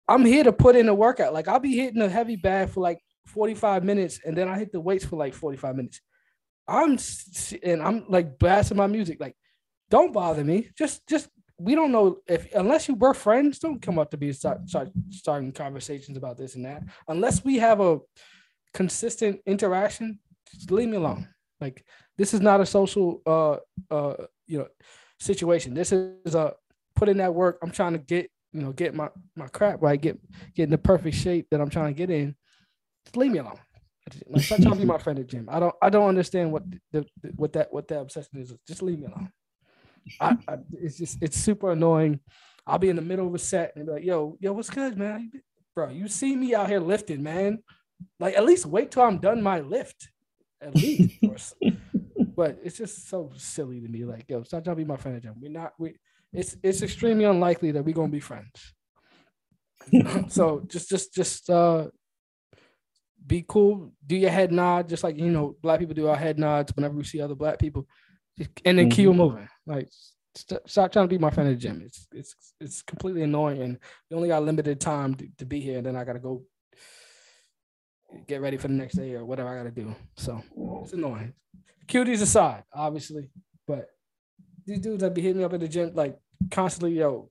I'm here to put in a workout. Like I'll be hitting a heavy bag for like 45 minutes, and then I hit the weights for like 45 minutes. I'm and I'm like blasting my music. Like, don't bother me. Just just we don't know if unless you were friends, don't come up to and start, start starting conversations about this and that. Unless we have a consistent interaction, just leave me alone. Like this is not a social uh uh you know situation. This is a put in that work. I'm trying to get you know get my my crap right, get get in the perfect shape that I'm trying to get in. Just leave me alone. Like stop trying to be my friend at gym. I don't I don't understand what the, the what that what that obsession is. Just leave me alone. I, I it's just it's super annoying. I'll be in the middle of a set and be like, yo, yo, what's good, man? How you been?" Bro, you see me out here lifting, man. Like at least wait till I'm done my lift. At least. (laughs) But it's just so silly to me. Like, yo, stop trying to be my friend at gym. We're not we it's it's extremely unlikely that we're gonna be friends. so just just just uh be cool. Do your head nod, just like you know, black people do our head nods whenever we see other black people, and then mm-hmm. keep moving. Like st- stop trying to be my friend at the gym. It's it's it's completely annoying, and you only got limited time to, to be here, and then I gotta go get ready for the next day or whatever I gotta do. So mm-hmm. it's annoying. Cuties aside, obviously, but these dudes that be hitting me up at the gym like constantly, yo,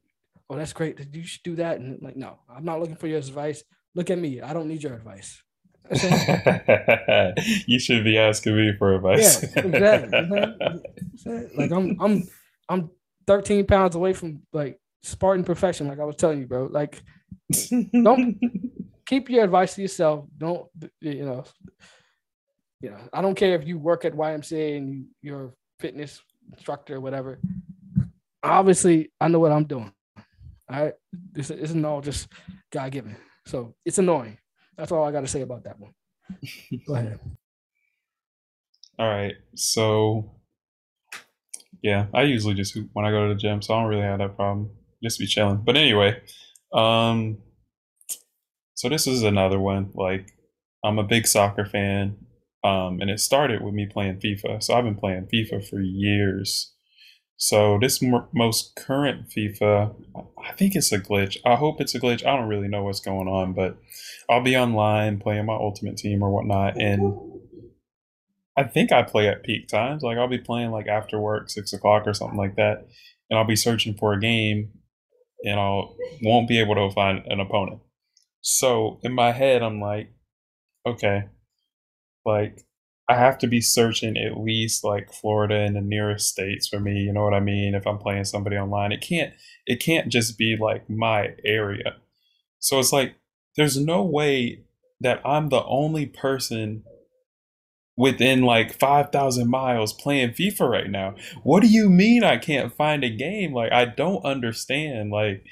oh that's great, Did you should do that, and like, no, I'm not looking for your advice. Look at me, I don't need your advice. you (laughs) should be asking me for advice. Yeah, exactly. like I'm, I'm, I'm 13 pounds away from like Spartan perfection. Like I was telling you, bro. Like, (laughs) don't keep your advice to yourself. Don't, you know, you know. I don't care if you work at YMCA and you, you're a fitness instructor or whatever. Obviously, I know what I'm doing. All right, this isn't all just God given. So it's annoying. That's all I got to say about that one. Go ahead. (laughs) All right. So, yeah, I usually just when I go to the gym, so I don't really have that problem. Just be chilling. But anyway, um, so this is another one. Like, I'm a big soccer fan, um, and it started with me playing FIFA. So I've been playing FIFA for years. So this most current FIFA, I think it's a glitch. I hope it's a glitch. I don't really know what's going on, but I'll be online playing my ultimate team or whatnot, and I think I play at peak times. Like I'll be playing like after work, six o'clock or something like that, and I'll be searching for a game, and I'll won't be able to find an opponent. So in my head, I'm like, okay, like I have to be searching at least like Florida and the nearest states for me. You know what I mean? If I'm playing somebody online, it can't it can't just be like my area. So it's like there's no way that I'm the only person within like 5,000 miles playing FIFA right now. What do you mean I can't find a game? Like I don't understand. Like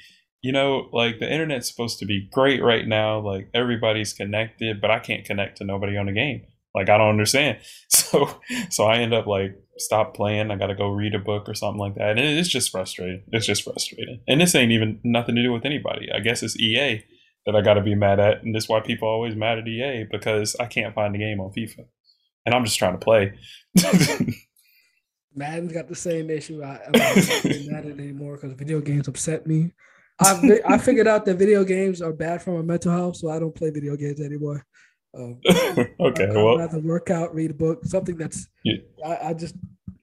you know, like the internet's supposed to be great right now. Like everybody's connected, but I can't connect to nobody on the game. Like I don't understand. (laughs) So so I end up like stop playing. I gotta go read a book or something like that. And it's just frustrating. It's just frustrating. And this ain't even nothing to do with anybody. I guess it's EA that I gotta be mad at. And this is why people are always mad at EA because I can't find the game on FIFA. And I'm just trying to play. (laughs) Madden's got the same issue. I, I'm not (laughs) mad at anymore because video games upset me. I I (laughs) figured out that video games are bad for my mental health, so I don't play video games anymore. Um, (laughs) okay, I, well, I'd rather work out, read a book, something that's. I, I just,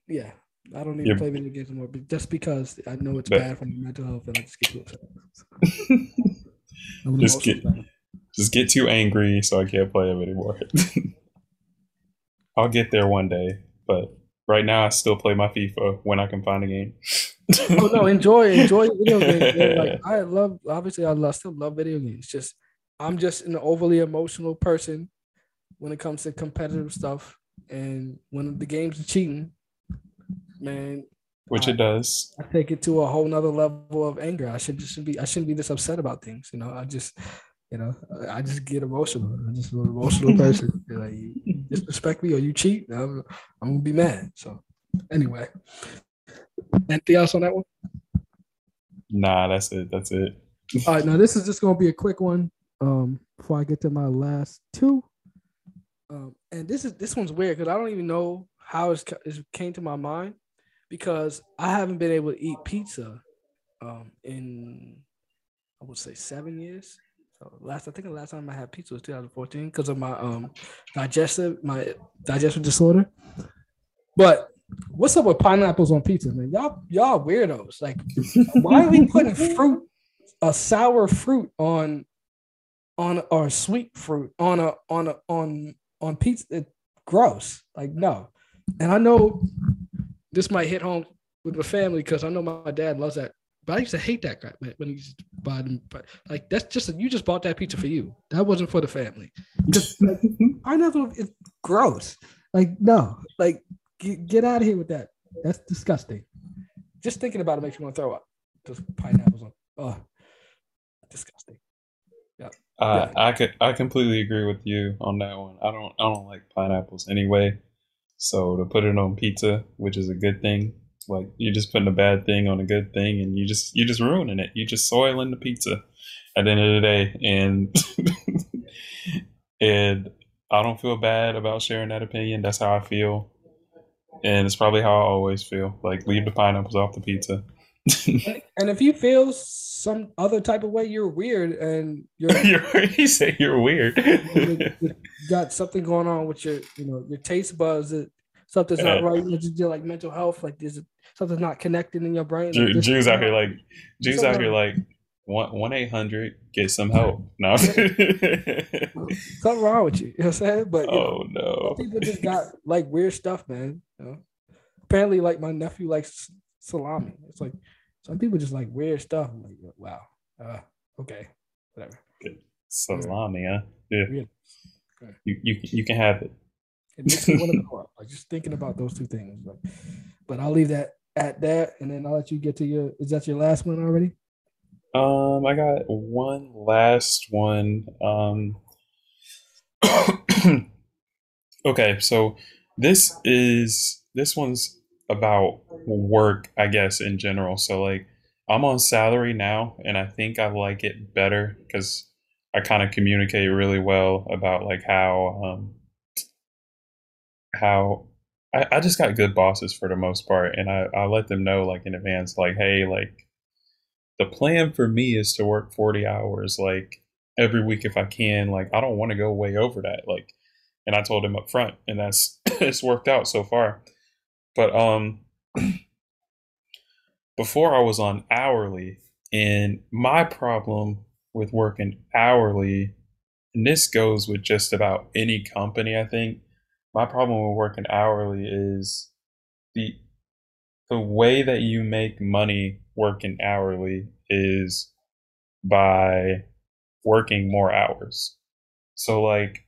yeah, I don't even play video games anymore, but just because I know it's bad for my mental health, and I just get too upset. (laughs) just get, just get too angry, so I can't play them anymore. I'll get there one day, but right now I still play my FIFA when I can find a game. oh no, enjoy enjoy (laughs) video games. Like (laughs) I love, obviously, I love, still love video games. Just I'm just an overly emotional person when it comes to competitive stuff. And when the game's are cheating, man, which I, it does, I take it to a whole nother level of anger. I should just be I shouldn't be this upset about things. You know, I just you know, I just get emotional. I'm just an emotional (laughs) person. like you disrespect me or you cheat, I'm, I'm gonna be mad. So anyway, anything else on that one? Nah, that's it. That's it. (laughs) All right, now this is just gonna be a quick one um, before I get to my last two. Um, and this is this one's weird because I don't even know how it came to my mind because I haven't been able to eat pizza um, in I would say seven years. So last I think the last time I had pizza was 2014 because of my um digestive my digestive disorder. But what's up with pineapples on pizza, man? Y'all y'all weirdos. Like, (laughs) why are we putting fruit, a sour fruit on on or sweet fruit on a on a on on pizza. It's gross. Like no. And I know this might hit home with my family because I know my dad loves that. But I used to hate that crap man, when he used to buy them. But like that's just you just bought that pizza for you. That wasn't for the family. Just like, pineapple is gross. Like no, like get, get out of here with that. That's disgusting. Just thinking about it makes me want to throw up. Just pineapples on. Oh, disgusting. Uh, yeah. I could I completely agree with you on that one. I don't I don't like pineapples anyway. So to put it on pizza, which is a good thing, like you're just putting a bad thing on a good thing, and you just you're just ruining it. You just soiling the pizza at the end of the day, and (laughs) and I don't feel bad about sharing that opinion. That's how I feel. And it's probably how I always feel. Like leave the pineapples off the pizza. (laughs) and if you feel some other type of way, you're weird, and you're, (laughs) you're you say you're weird. you got something going on with your, you know, your taste buds. something's not uh, right. You just like mental health. Like there's something's not connected in your brain. Jews out here like Jews out here like one eight hundred get some help. No, (laughs) something wrong with you. You know what I'm saying? But oh know, no, people just got like weird stuff, man. You know? Apparently, like my nephew likes salami. It's like some people just like weird stuff. I'm like, wow, uh, okay, whatever. Good. Salami, huh? Yeah. yeah. You, you you can have it. It makes me want to (laughs) grow up. Like just thinking about those two things. Like, but I'll leave that at that, and then I'll let you get to your. Is that your last one already? Um, I got one last one. Um. (coughs) okay, so this is this one's about work, I guess, in general. So like I'm on salary now and I think I like it better because I kind of communicate really well about like how um how I, I just got good bosses for the most part and I, I let them know like in advance like hey like the plan for me is to work 40 hours like every week if I can like I don't want to go way over that like and I told him up front and that's (clears throat) it's worked out so far but um, (clears throat) before I was on hourly, and my problem with working hourly, and this goes with just about any company, I think. My problem with working hourly is the the way that you make money working hourly is by working more hours. So like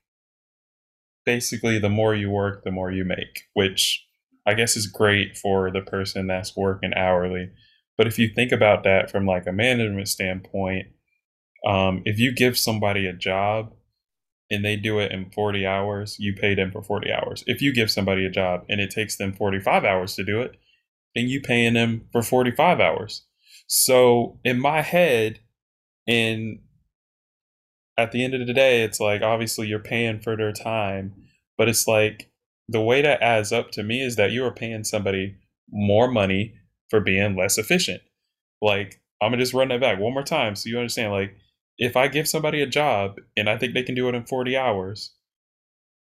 basically the more you work, the more you make, which I guess is great for the person that's working hourly. But if you think about that from like a management standpoint, um, if you give somebody a job and they do it in 40 hours, you pay them for 40 hours. If you give somebody a job and it takes them 45 hours to do it, then you paying them for 45 hours. So in my head, and at the end of the day, it's like obviously you're paying for their time, but it's like the way that adds up to me is that you are paying somebody more money for being less efficient. Like, I'm gonna just run that back one more time so you understand. Like, if I give somebody a job and I think they can do it in 40 hours,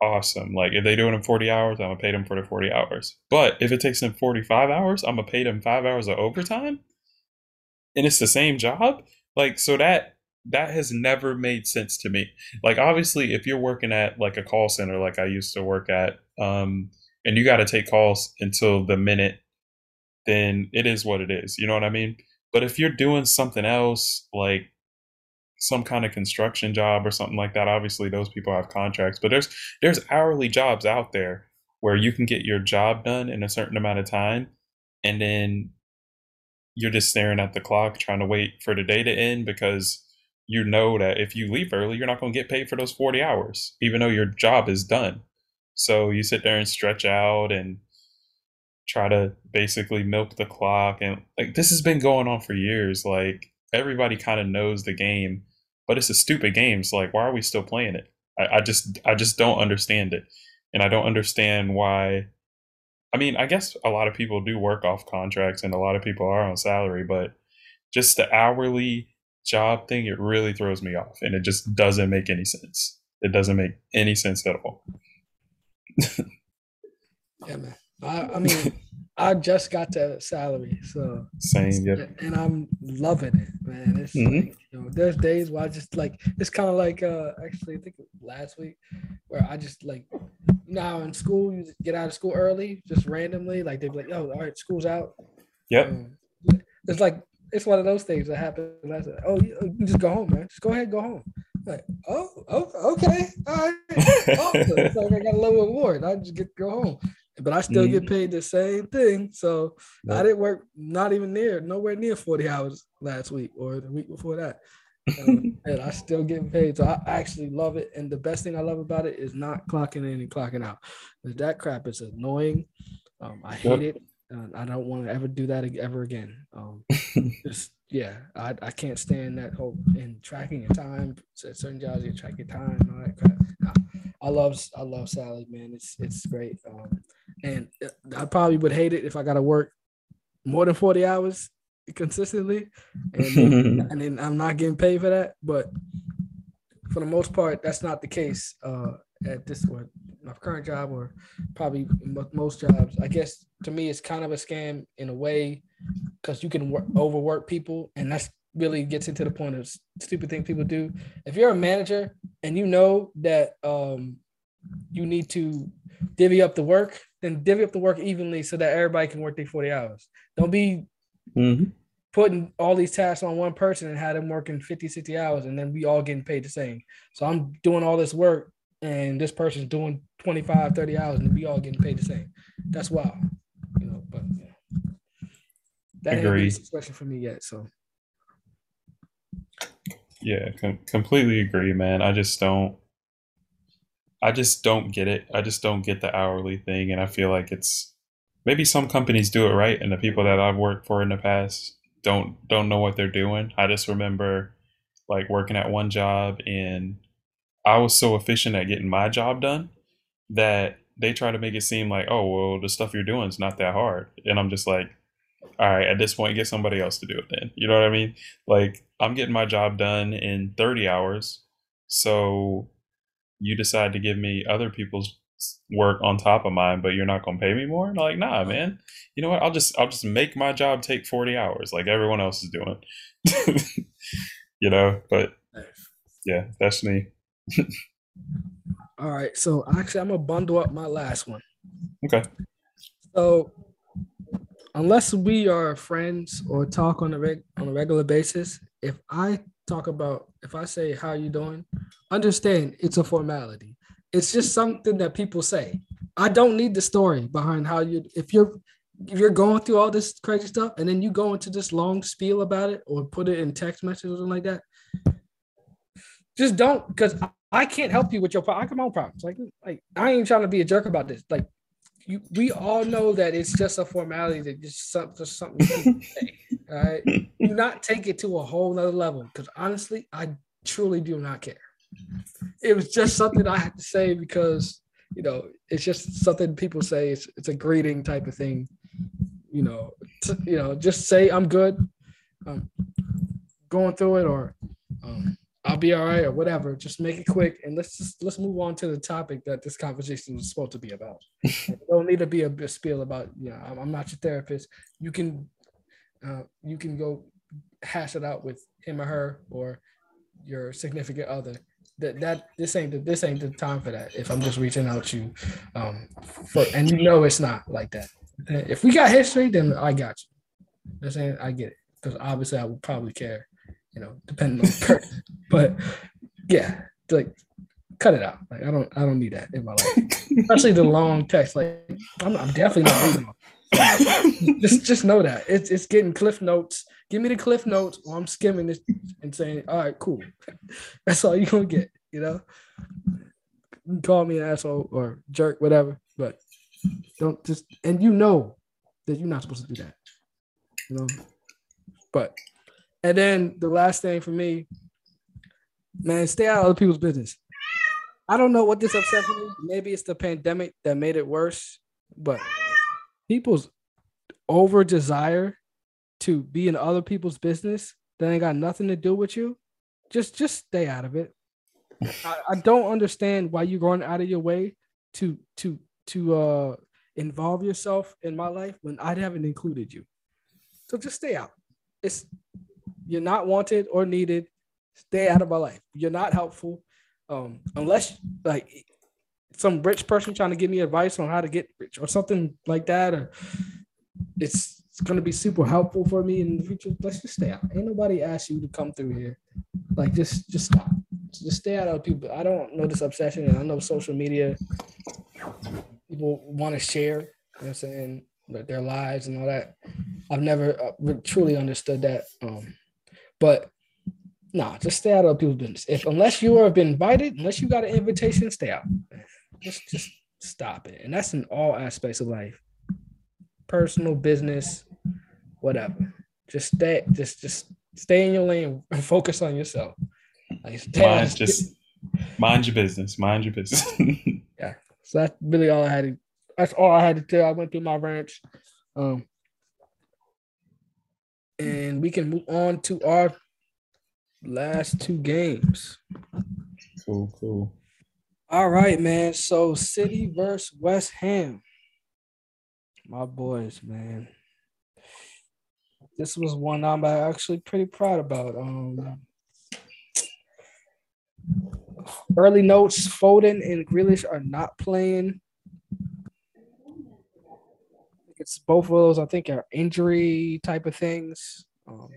awesome. Like, if they do it in 40 hours, I'm gonna pay them for the 40 hours. But if it takes them 45 hours, I'm gonna pay them five hours of overtime and it's the same job. Like, so that that has never made sense to me. Like obviously if you're working at like a call center like I used to work at um and you got to take calls until the minute then it is what it is. You know what I mean? But if you're doing something else like some kind of construction job or something like that, obviously those people have contracts, but there's there's hourly jobs out there where you can get your job done in a certain amount of time and then you're just staring at the clock trying to wait for the day to end because you know that if you leave early, you're not going to get paid for those 40 hours, even though your job is done. So you sit there and stretch out and try to basically milk the clock. And like this has been going on for years. Like everybody kind of knows the game, but it's a stupid game. So like, why are we still playing it? I, I just, I just don't understand it. And I don't understand why. I mean, I guess a lot of people do work off contracts and a lot of people are on salary, but just the hourly job thing, it really throws me off and it just doesn't make any sense. It doesn't make any sense at all. (laughs) yeah, man. I, I mean, (laughs) I just got to salary, so same, yeah. And I'm loving it, man. It's mm-hmm. like, you know, there's days where I just like it's kind of like uh actually I think last week where I just like now in school you get out of school early just randomly like they'd be like oh all right school's out. Yep. Um, it's like it's one of those things that happened last night. Oh, you, just go home, man. Just go ahead, go home. Like, oh, oh okay, all right. (laughs) oh, it's like I got a little reward. I just get to go home, but I still mm get paid the same thing. So I didn't work not even near, nowhere near forty hours last week or the week before that. Um, (laughs) and I still get paid. So I actually love it. And the best thing I love about it is not clocking in and clocking out. That crap is annoying. Um, I hate yep. it. Uh, I don't want to ever do that ever again. Um, (laughs) just yeah, I, I can't stand that whole in tracking your time. Certain jobs, you track your time and all that crap. I love I love Sally, man. It's it's great. Um, and I probably would hate it if I got to work more than forty hours (laughs) consistently, and (laughs) and then I'm not getting paid for that. But for the most part, that's not the case uh, at this one, my current job or probably most jobs. I guess to me, it's kind of a scam in a way because you can work, overwork people, and that's really gets into the point of stupid thing people do. If you're a manager and you know that um, you need to divvy up the work, then divvy up the work evenly so that everybody can work their 40 hours. Don't be mm-hmm. putting all these tasks on one person and have them working 50, 60 hours and then we all getting paid the same. So I'm doing all this work and this person's doing 25, 30 hours and we all getting paid the same. That's wild. You know, but yeah. that Agreed. ain't a situation for me yet. So yeah, com- completely agree, man. I just don't. I just don't get it. I just don't get the hourly thing, and I feel like it's maybe some companies do it right, and the people that I've worked for in the past don't don't know what they're doing. I just remember like working at one job, and I was so efficient at getting my job done that they try to make it seem like, oh well, the stuff you're doing is not that hard, and I'm just like, all right, at this point, get somebody else to do it then. You know what I mean? Like, I'm getting my job done in 30 hours. So you decide to give me other people's work on top of mine, but you're not gonna pay me more? And I'm like, nah, man. You know what? I'll just I'll just make my job take 40 hours like everyone else is doing. (laughs) you know, but yeah, that's me. All right. So actually I'm gonna bundle up my last one. Okay. So unless we are friends or talk on a reg- on a regular basis, if I talk about if I say how you doing, understand it's a formality. It's just something that people say. I don't need the story behind how you if you're if you're going through all this crazy stuff and then you go into this long spiel about it or put it in text messages or something like that, just don't because I can't help you with your problem. I got my own problems. Like, like I ain't trying to be a jerk about this. Like you, we all know that it's just a formality that just something, just something. (laughs) say, all right, do not take it to a whole nother level because honestly, I truly do not care. It was just something I had to say because you know it's just something people say. It's it's a greeting type of thing. You know, to, you know, just say I'm good. Um, going through it or um, I'll be all right or whatever. Just make it quick and let's just let's move on to the topic that this conversation is supposed to be about. (laughs) don't need to be a, a spiel about you know I'm, I'm, not your therapist. You can uh, you can go hash it out with him or her or your significant other. That that this ain't the, this ain't the time for that. If I'm just reaching out to you, um, for and you know it's not like that. If we got history, then I got you. I'm saying I get it because obviously I would probably care you know, depending on the person. (laughs) but yeah, like cut it out. Like I don't I don't need that in my life. Especially the long text. Like I'm, I'm definitely not reading them. (laughs) just just know that. It's it's getting cliff notes. Give me the cliff notes or I'm skimming this and saying, all right, cool. (laughs) That's all you're gonna get, you know. You call me an asshole or jerk, whatever, but don't just and you know that you're not supposed to do that. You know. But and then the last thing for me, man, stay out of other people's business. I don't know what this obsession is. Maybe it's the pandemic that made it worse, but people's over desire to be in other people's business that ain't got nothing to do with you. Just just stay out of it. I, I don't understand why you're going out of your way to to to uh involve yourself in my life when I haven't included you. So just stay out. It's you're not wanted or needed. Stay out of my life. You're not helpful. Um, unless like some rich person trying to give me advice on how to get rich or something like that, or it's, it's gonna be super helpful for me in the future. Let's just stay out. Ain't nobody asked you to come through here. Like just just stop. Just stay out of people. I don't know this obsession, and I know social media people want to share. You know what I'm saying? Their lives and all that. I've never uh, truly understood that. Um, but nah, just stay out of people's business. If unless you have been invited, unless you got an invitation, stay out. Just just stop it. And that's in all aspects of life. Personal, business, whatever. Just stay, just just stay in your lane and (laughs) focus on yourself. Like stay Mine's just Mind your business. Mind your business. (laughs) yeah. So that's really all I had to. That's all I had to tell. I went through my ranch. Um, and we can move on to our last two games. Cool, cool. All right, man. So City versus West Ham. My boys, man. This was one I'm actually pretty proud about. Um early notes, Foden and Grealish are not playing. It's both of those, I think, are injury type of things. Um,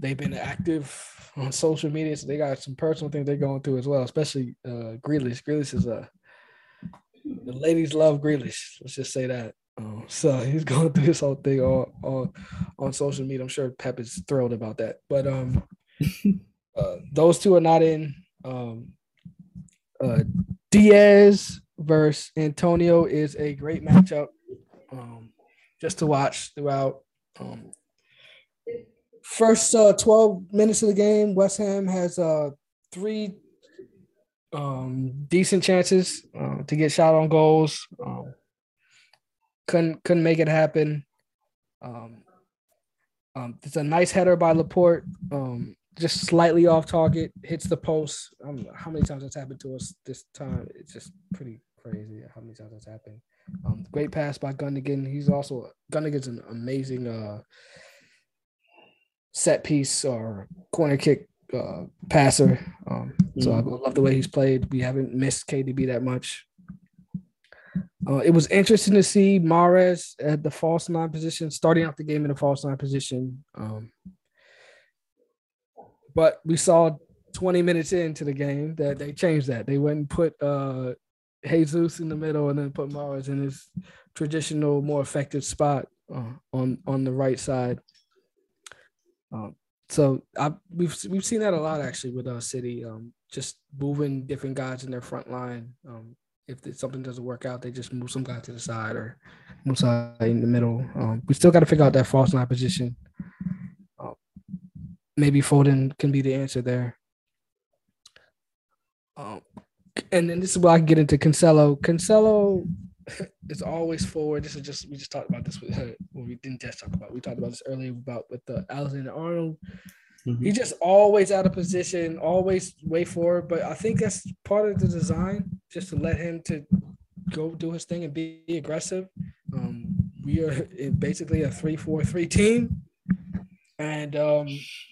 they've been active on social media, so they got some personal things they're going through as well, especially uh, Grealish. Grealish is a the ladies love Grealish. Let's just say that. Um, so he's (laughs) going through this whole thing all, all on social media. I'm sure Pep is thrilled about that. But um, (laughs) uh, those two are not in. Um, uh, Diaz versus Antonio is a great matchup um, just to watch throughout. Um, first uh, 12 minutes of the game, West Ham has uh, three um, decent chances uh, to get shot on goals. Um, couldn't couldn't make it happen. Um, um, it's a nice header by Laporte. Um, just slightly off target, hits the post. Um, how many times that's happened to us this time? It's just pretty crazy how many times that's happened. Um, great pass by Gundogan. He's also Gundogan's an amazing uh, set piece or corner kick uh, passer. Um, mm-hmm. So I mm-hmm. love the way he's played. We haven't missed KDB that much. Uh, it was interesting to see Mahrez at the false nine position, starting out the game in the false nine position. Um, but we saw 20 minutes into the game that they changed that. They went and put uh, Jesus in the middle and then put Mahrez in his traditional, more effective spot uh, on on the right side. Um, so I we've we've seen that a lot actually with uh City, um, just moving different guys in their front line. Um, if something doesn't work out, they just move some guy to the side or move side in the middle. Um, we still got to figure out that false nine position. Uh, maybe Foden can be the answer there. Um, and then this is where I get into Cancelo. Cancelo (laughs) is always forward. This is just we just talked about this with her. Well, we didn't just talk about. We talked about this earlier about with the Alexander Arnold. Mm-hmm. He just always out of position, always way forward. But I think that's part of the design, just to let him to go do his thing and be aggressive. Um, we are (laughs) basically a three-four-three team, and um,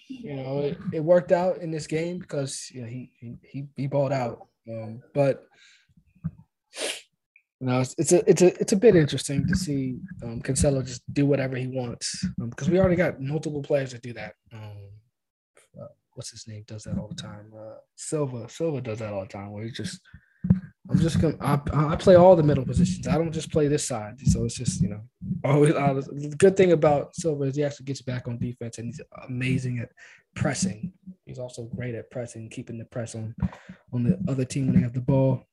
you know it, it, worked out in this game because you know, he he he balled out. Um, but you know, it's, it's a it's a it's a bit interesting to see um, Cancelo just do whatever he wants because um, we already got multiple players that do that. Um, uh, what's his name does that all the time? Uh, Silva Silva does that all the time where he just I'm just gonna I, I play all the middle positions. I don't just play this side. So it's just you know always uh, the good thing about Silva is he actually gets back on defense and he's amazing at pressing. He's also great at pressing, keeping the press on on the other team when they have the ball.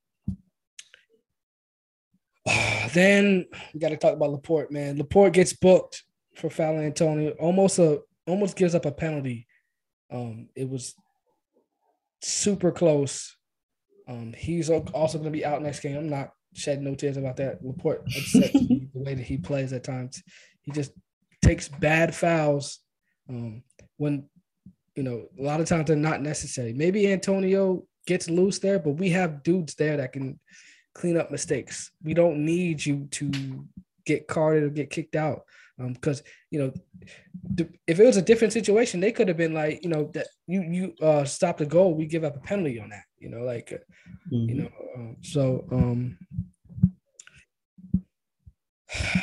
(sighs) then we got to talk about Laporte, man. Laporte gets booked for fouling Antonio. Almost a almost gives up a penalty. Um, it was super close. Um, he's also going to be out next game. I'm not shedding no tears about that. Laporte upset (laughs) the way that he plays at times. He just takes bad fouls um, when you know a lot of times they're not necessary. Maybe Antonio gets loose there, but we have dudes there that can clean up mistakes. We don't need you to get carded or get kicked out. Because um, you know, if it was a different situation, they could have been like, you know, that you you uh stop the goal, we give up a penalty on that. You know, like, uh, mm-hmm. you know, um, so um, (sighs)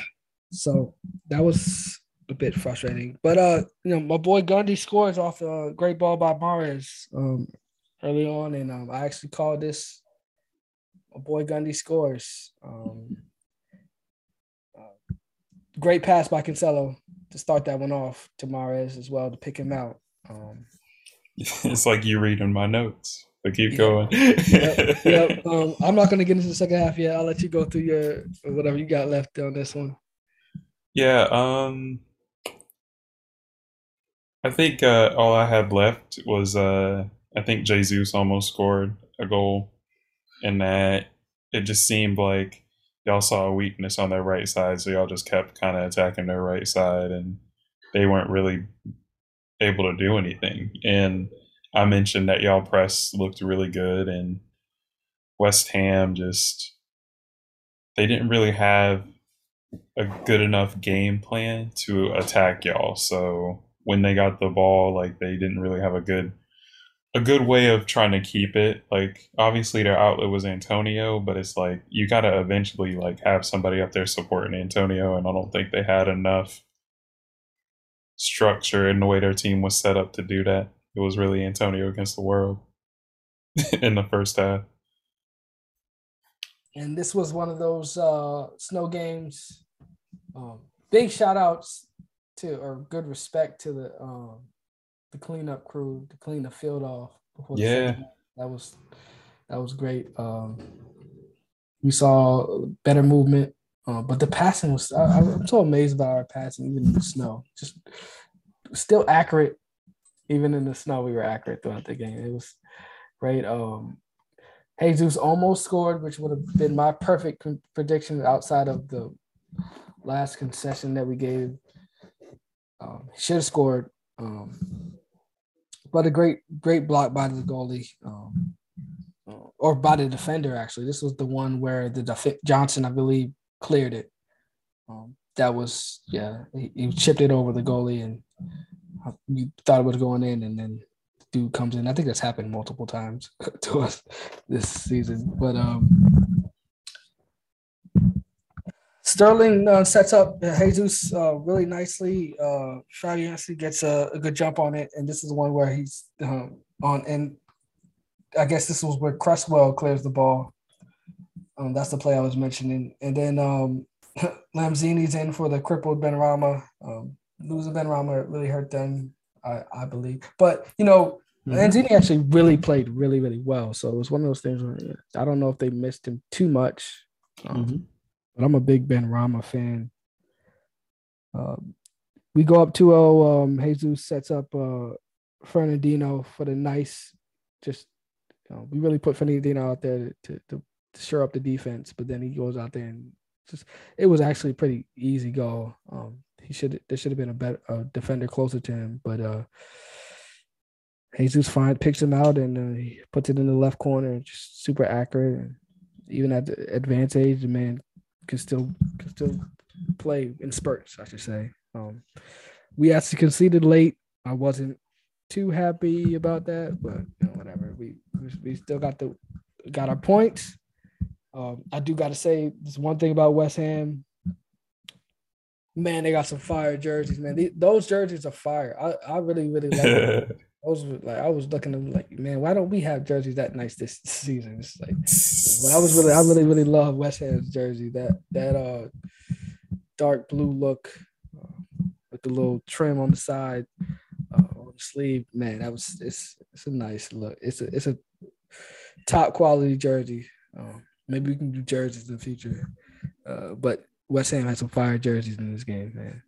so that was a bit frustrating. But uh, you know, my boy Gundy scores off a great ball by Mahrez um early on, and um, I actually called this my boy Gundy scores. Um, uh, great pass by Cancelo to start that one off to Mahrez as well to pick him out. Um, (laughs) it's like you reading my notes. But keep going. yep, yep. (laughs) Um, I'm not going to get into the second half yet. I'll let you go through your whatever you got left on this one. Yeah. Um. I think uh, all I had left was uh, I think Jesus almost scored a goal and that. It just seemed like y'all saw a weakness on their right side, so y'all just kept kind of attacking their right side, and they weren't really able to do anything. And I mentioned that y'all press looked really good, and West Ham just they didn't really have a good enough game plan to attack y'all. So when they got the ball, like they didn't really have a good a good way of trying to keep it. Like obviously their outlet was Antonio, but it's like you got to eventually like have somebody up there supporting Antonio, and I don't think they had enough structure in the way their team was set up to do that. It was really Antonio against the world (laughs) in the first half. And this was one of those uh, snow games. Um, big shout outs to or good respect to the um, the cleanup crew to clean the field off before yeah that was that was great um, we saw better movement uh, but the passing was I, am so amazed by our passing even in the snow just still accurate even in the snow we were accurate throughout the game it was great um Jesus almost scored, which would have been my perfect prediction outside of the last concession that we gave um, should have scored, um, but a great great block by the goalie um, or by the defender. Actually, this was the one where the def- Johnson, I believe, cleared it. Um, that was yeah, he, he, chipped it over the goalie, and you thought it was going in, and then dude comes in. I think that's happened multiple times (laughs) to us this season, but um Sterling uh, sets up Jesus uh, really nicely. Uh, Fabianski gets a, a, good jump on it, and this is the one where he's um, on. And I guess this was where Cresswell clears the ball. Um, that's the play I was mentioning. And then um, (laughs) Lanzini's in for the crippled Benrahma. Um, losing Benrahma really hurt them, I, I believe. But you know, mm-hmm. Lanzini actually really played really, really well. So it was one of those things where I don't know if they missed him too much. Um, mm-hmm but I'm a big Ben Benrahma fan. Uh, we go up 2-0. Um, Jesus sets up uh, Fernandinho for the nice, just you know, we really put Fernandinho out there to, to, to shore up the defense, but then he goes out there and just it was actually a pretty easy goal. Um, he should there should have been a better a defender closer to him, but uh, Jesus find picks him out and uh, he puts it in the left corner, just super accurate. And even at the advanced age, the man can still can still play in spurts, I should say. Um, we actually conceded late. I wasn't too happy about that, but you know, whatever. We we still got the got our points. Um, I do got to say this one thing about West Ham. Man, they got some fire jerseys, man. those jerseys are fire. I, I really really like. I (laughs) was like, I was looking at them like, man, why don't we have jerseys that nice this season? It's like, but I was really, I really, really love West Ham's jersey. That that uh dark blue look uh, with the little trim on the side uh, on the sleeve. Man, that was it's it's a nice look. It's a it's a top quality jersey. Uh, maybe we can do jerseys in the future. Uh, but West Ham had some fire jerseys in this game, man.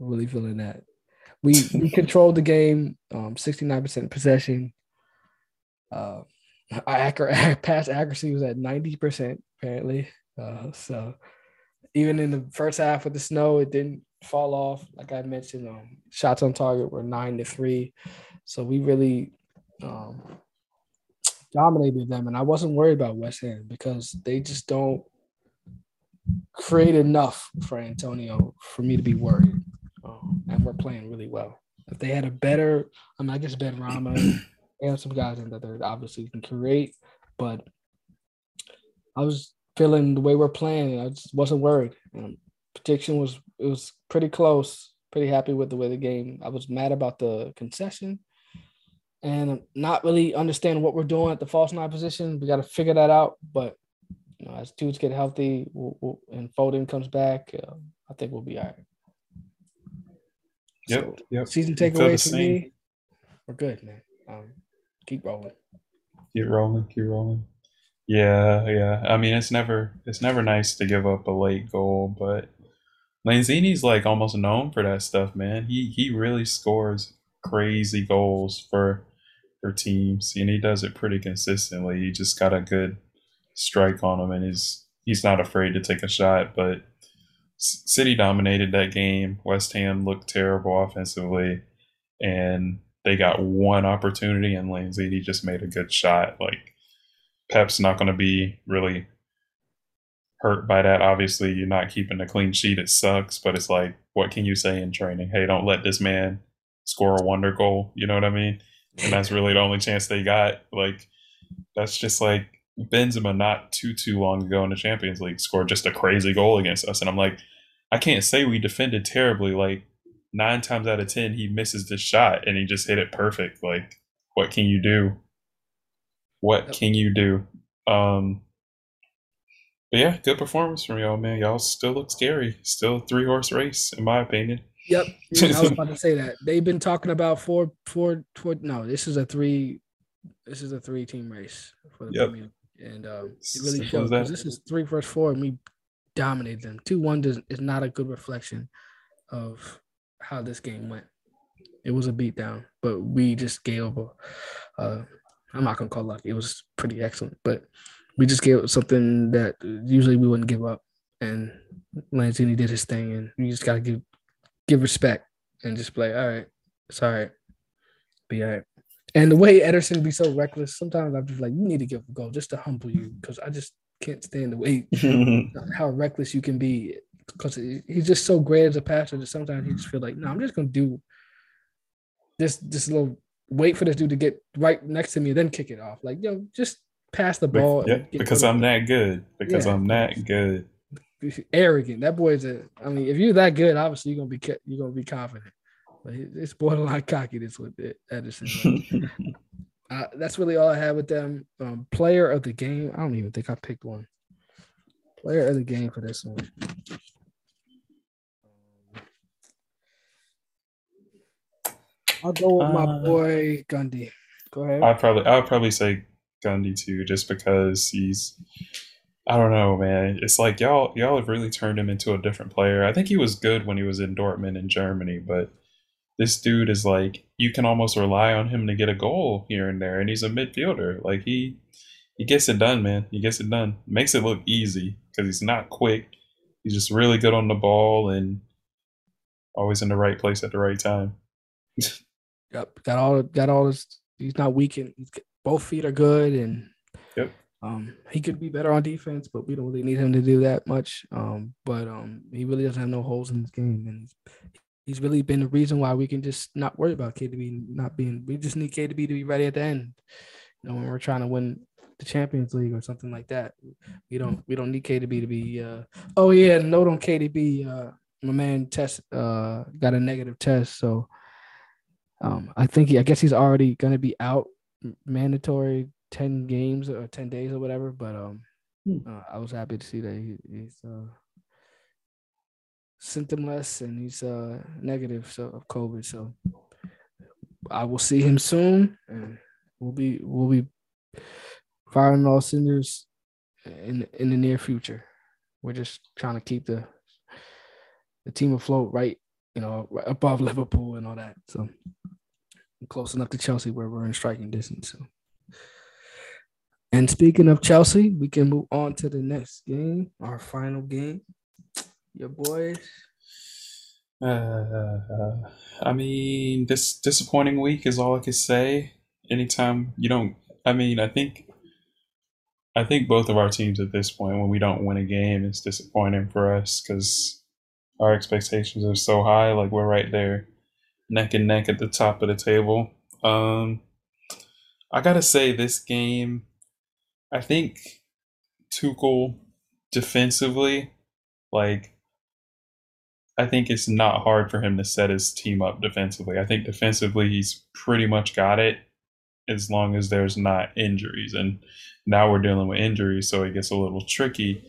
Really feeling that. We we controlled the game, um, 69% possession. Uh, (laughs) our accurate, (laughs) pass accuracy was at 90% apparently. Uh, so even in the first half with the snow, it didn't fall off. Like I mentioned, um, shots on target were nine to three. So we really um, dominated them. And I wasn't worried about West Ham because they just don't create enough for Antonio for me to be worried um, and we're playing really well. If they had a better, I mean, I guess Benrahma and some guys in that they obviously can create, but I was feeling the way we're playing. I just wasn't worried. Um, prediction was it was pretty close. Pretty happy with the way the game. I was mad about the concession, and not really understanding what we're doing at the false nine position. We got to figure that out. But you know, as dudes get healthy we'll, we'll, and Foden comes back, uh, I think we'll be all right. Yep. So, yep. Season takeaways for me. We're good, man. Um, keep rolling. Keep rolling. Keep rolling. Yeah, yeah. I mean, it's never it's never nice to give up a late goal, but Lanzini's like almost known for that stuff, man. He he really scores crazy goals for for teams, and he does it pretty consistently. He just got a good strike on him, and he's he's not afraid to take a shot. But City dominated that game. West Ham looked terrible offensively, and they got one opportunity, and Lanzini just made a good shot. Like Pep's not going to be really hurt by that. Obviously, you're not keeping a clean sheet. It sucks, but it's like, what can you say in training? Hey, don't let this man score a wonder goal. You know what I mean? And that's really the only chance they got. Like, that's just like Benzema not too too long ago in the Champions League scored just a crazy goal against us, and I'm like, I can't say we defended terribly. Like nine times out of ten, he misses the shot and he just hit it perfect. Like, what can you do? What can you do? Um, but yeah, good performance from y'all, man. Y'all still look scary. Still three horse race, in my opinion. Yep, yeah, I was (laughs) about to say that. They've been talking about four, four, four. No, this is a three. This is a three team race for the yep. Premier and um, it really shows this is three versus four, and we dominated them. Two one does is not a good reflection of how this game went. It was a beatdown, but we just gave a. Uh, I'm not gonna call luck. It was pretty excellent, but we just gave up something that usually we wouldn't give up. And Lanzini did his thing, and you just gotta give give respect and just play. All right, it's all right. Be all right. And the way Ederson be so reckless, sometimes I'm just like, you need to give a goal just to humble you because I just can't stand the way (laughs) (laughs) how reckless you can be. Because he's just so great as a passer that sometimes you just feel like, no, I'm just gonna do this this little wait for this dude to get right next to me, then kick it off. Like, yo, just pass the ball. Yeah, because I'm that good. Because yeah. I'm that good. Arrogant. That boy's a. I mean, if you're that good, obviously you're gonna be you're gonna be confident. But it's borderline cockiness with it, Ederson. uh, (laughs) that's really all I have with them. Um, player of the game. I don't even think I picked one. Player of the game for this one. I'll go with my uh, boy Gundy. Go ahead. I'd probably I'd probably say Gundy too, just because he's I don't know, man. It's like y'all y'all have really turned him into a different player. I think he was good when he was in Dortmund in Germany, but this dude is like you can almost rely on him to get a goal here and there, and he's a midfielder. Like he he gets it done, man. He gets it done. Makes it look easy because he's not quick. He's just really good on the ball and always in the right place at the right time. (laughs) yep, got all got all this. He's not weak and both feet are good and yep. Um, he could be better on defense, but we don't really need him to do that much. Um, but um, he really doesn't have no holes in his game, and he's really been the reason why we can just not worry about KDB not being. We just need KDB to be ready at the end. You know, when we're trying to win the Champions League or something like that, we don't we don't need KDB to be. Uh, oh yeah, note on KDB. Uh, my man test uh, got a negative test, so um, I think he. I guess he's already going to be out mandatory ten games or ten days or whatever. But um, hmm. uh, I was happy to see that he, he's uh, symptomless and he's uh negative so of COVID. So I will see him soon and we'll be we'll be firing all cinders in in the near future. We're just trying to keep the the team afloat right, you know, right above Liverpool and all that. So close enough to Chelsea where we're in striking distance. So. And speaking of Chelsea, we can move on to the next game, our final game your boys? Uh, I mean, this disappointing week is all I can say. Anytime you don't, I mean, I think, I think both of our teams at this point, when we don't win a game, it's disappointing for us because our expectations are so high. Like we're right there, neck and neck at the top of the table. Um, I gotta say, this game, I think Tuchel defensively, like I think it's not hard for him to set his team up defensively. I think defensively he's pretty much got it as long as there's not injuries. And now we're dealing with injuries, so it gets a little tricky.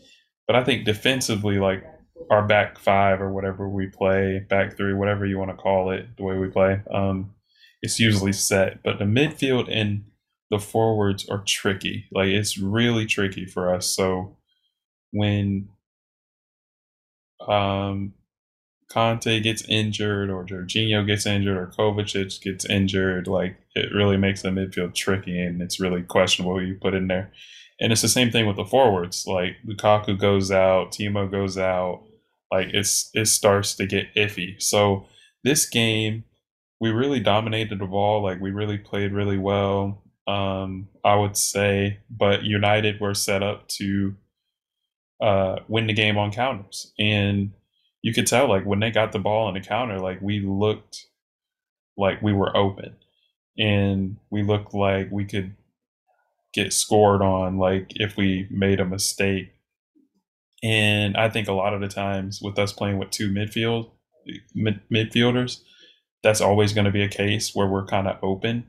But I think defensively, like our back five or whatever we play, back three, whatever you want to call it, the way we play, um, it's usually set. But the midfield and the forwards are tricky. Like it's really tricky for us. So when um Kanté gets injured or Jorginho gets injured or Kovacic gets injured, like it really makes the midfield tricky and it's really questionable who you put in there. And it's the same thing with the forwards. Like Lukaku goes out, Timo goes out, like it's it starts to get iffy. So this game, we really dominated the ball. Like we really played really well. Um, I would say, but United were set up to uh, win the game on counters, and you could tell like when they got the ball on the counter, like we looked like we were open, and we looked like we could get scored on, like if we made a mistake. And I think a lot of the times with us playing with two midfield eh, mid- midfielders, that's always going to be a case where we're kind of open,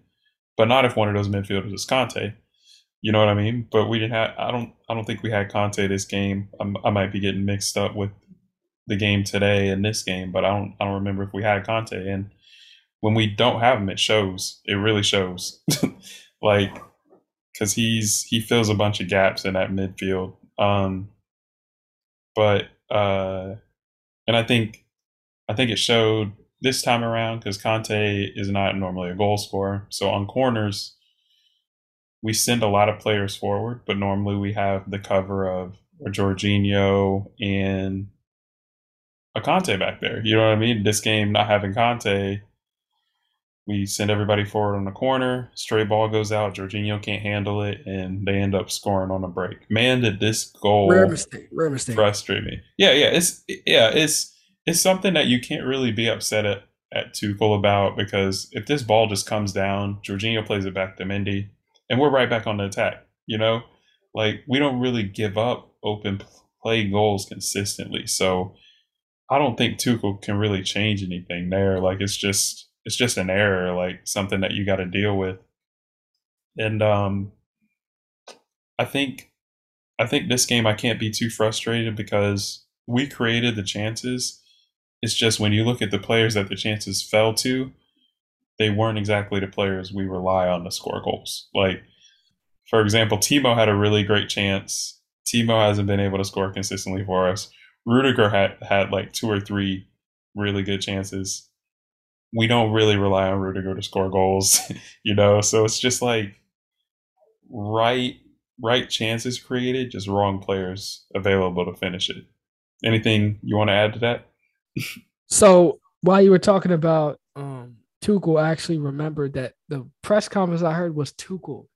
but not if one of those midfielders is Kanté. You know what I mean? But we didn't have. I don't. I don't think we had Kanté this game. I'm, i might be getting mixed up with the game today and this game, but I don't. I don't remember if we had Kanté. And when we don't have him, it shows. It really shows. (laughs) like because he's he fills a bunch of gaps in that midfield. Um, but uh, and I think I think it showed this time around because Kanté is not normally a goal scorer. So on corners, we send a lot of players forward, but normally we have the cover of a Jorginho and a Kanté back there. You know what I mean? This game not having Kanté, we send everybody forward on the corner, straight ball goes out, Jorginho can't handle it, and they end up scoring on a break. Man, did this goal rare mistake, rare mistake. frustrate me. Yeah, yeah, it's yeah, it's it's something that you can't really be upset at at Tuchel about because if this ball just comes down, Jorginho plays it back to Mendy, and we're right back on the attack. You know, like we don't really give up open play goals consistently. So I don't think Tuchel can really change anything there. Like it's just it's just an error, like something that you got to deal with. And um, I think I think this game I can't be too frustrated because we created the chances. It's just when you look at the players that the chances fell to, they weren't exactly the players we rely on to score goals. Like, for example, Timo had a really great chance. Timo hasn't been able to score consistently for us. Rudiger had had like two or three really good chances. We don't really rely on Rudiger to score goals, (laughs) you know. So it's just like right right chances created, just wrong players available to finish it. Anything you want to add to that? (laughs) so while you were talking about um Tuchel, I actually remembered that the press conference I heard was Tuchel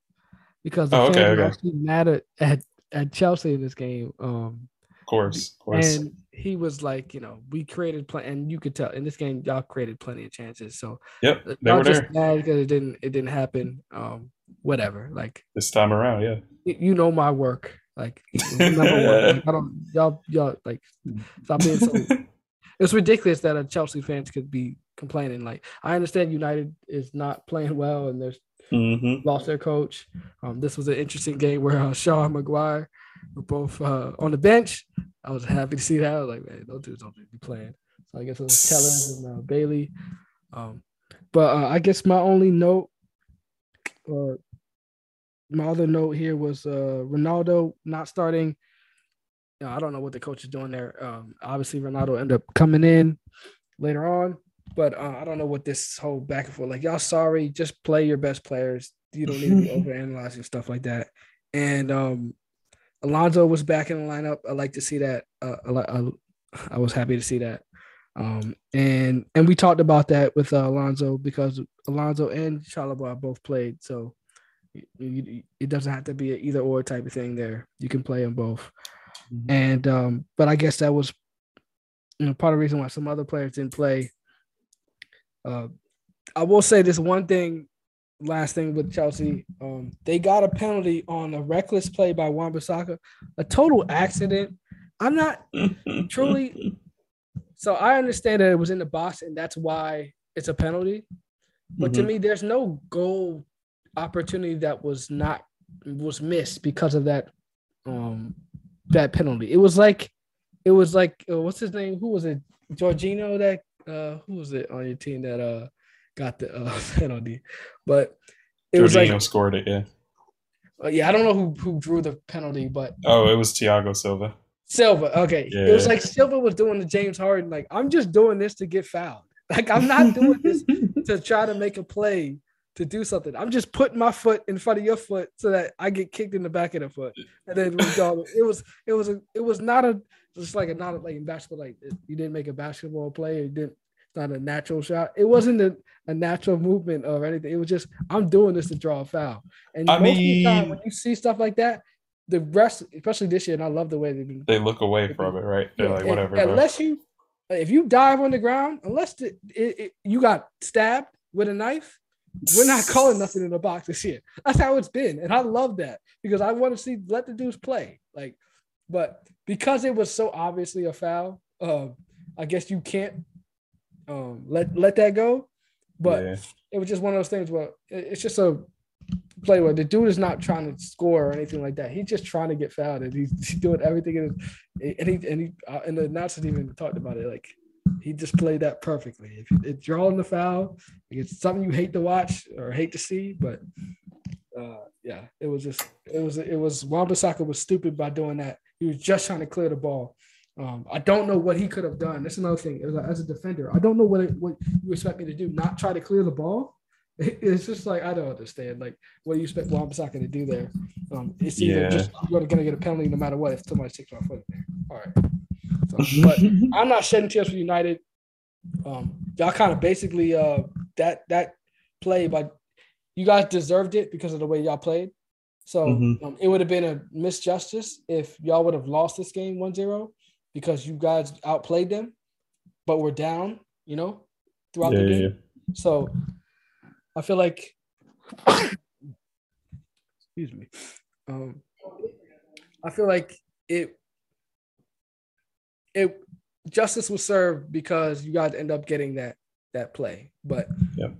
because the oh, okay, fans okay. were actually mad at, at, at Chelsea in this game. Um, course, of course. And he was like, you know, we created plenty, and you could tell in this game y'all created plenty of chances. So yep, they were just there. mad because it didn't it didn't happen. Um, whatever. Like this time around, yeah. You know my work. Like number one. (laughs) Like, I don't y'all y'all like stop being so. (laughs) it's ridiculous that a Chelsea fans could be complaining. Like I understand United is not playing well and there's mm-hmm. lost their coach. Um, this was an interesting game where uh, Shaw Maguire were both uh, on the bench. I was happy to see that. I was like, man, those dudes don't be playing. So I guess it was Telles and uh, Bailly. Um, but uh, I guess my only note, or my other note here was uh, Ronaldo not starting. You know, I don't know what the coach is doing there. Um, obviously, Ronaldo ended up coming in later on, but uh, I don't know what this whole back and forth. Like, y'all sorry, just play your best players. You don't need to be (laughs) overanalyzing stuff like that. And um, Alonso was back in the lineup. I like to see that. Uh, I, I was happy to see that. Um, and and we talked about that with uh, Alonso because Alonso and Chalobah both played, so you, you, it doesn't have to be an either or type of thing. There, you can play them both. Mm-hmm. And um, but I guess that was you know part of the reason why some other players didn't play. Uh, I will say this one thing last thing with Chelsea, um, they got a penalty on a reckless play by Wan-Bissaka, a total accident. I'm not (laughs) truly. So I understand that it was in the box and that's why it's a penalty. But mm-hmm. to me, there's no goal opportunity that was not was missed because of that um that penalty. It was like it was like uh, what's his name? Who was it? Jorginho that uh who was it on your team that uh got the uh, (laughs) penalty. But it Jorginho was like scored it, yeah. Uh, yeah, I don't know who who drew the penalty, but oh, it was Thiago Silva. Silva. Okay. Yeah. It was like Silva was doing the James Harden. Like, I'm just doing this to get fouled. (laughs) Like, I'm not doing this (laughs) to try to make a play to do something. I'm just putting my foot in front of your foot so that I get kicked in the back of the foot. And then we go. It was it was a it was not a just like a not a, like in basketball like you didn't make a basketball play. you didn't not a natural shot. It wasn't a, a natural movement or anything. It was just I'm doing this to draw a foul. And I most mean, of the time when you see stuff like that, the rest, especially this year, and I love the way they been, they look away from it, right? They're yeah, like whatever. Unless you, if you dive on the ground, unless the, it, it, you got stabbed with a knife, we're not calling nothing in the box this year. That's how it's been, and I love that because I want to see let the dudes play. Like, but because it was so obviously a foul, uh, I guess you can't um, let let that go. But yeah. it was just one of those things where it's just a play where the dude is not trying to score or anything like that. He's just trying to get fouled, and he's, he's doing everything. In his, and he and he uh, and the announcers even talked about it. Like he just played that perfectly. If, if on the foul, it's something you hate to watch or hate to see, but uh, yeah, it was just it was it was Wan-Bissaka was stupid by doing that. He was just trying to clear the ball. Um, I don't know what he could have done. That's another thing. As a defender, I don't know what it, what you expect me to do. Not try to clear the ball (laughs) it's just like I don't understand. Like, what do you expect Wan-Bissaka to do there? Um, it's either yeah. just you're gonna get a penalty no matter what if somebody takes my foot there. All right. So, but (laughs) I'm not shedding tears for United. Um, y'all kind of basically uh that that play, but you guys deserved it because of the way y'all played. So mm-hmm. um, it would have been a misjustice if y'all would have lost this game 1-0 because you guys outplayed them, but we're down, you know, throughout yeah, the game. Yeah. So I feel like, excuse me, um, I feel like it it justice was served because you guys end up getting that that play, but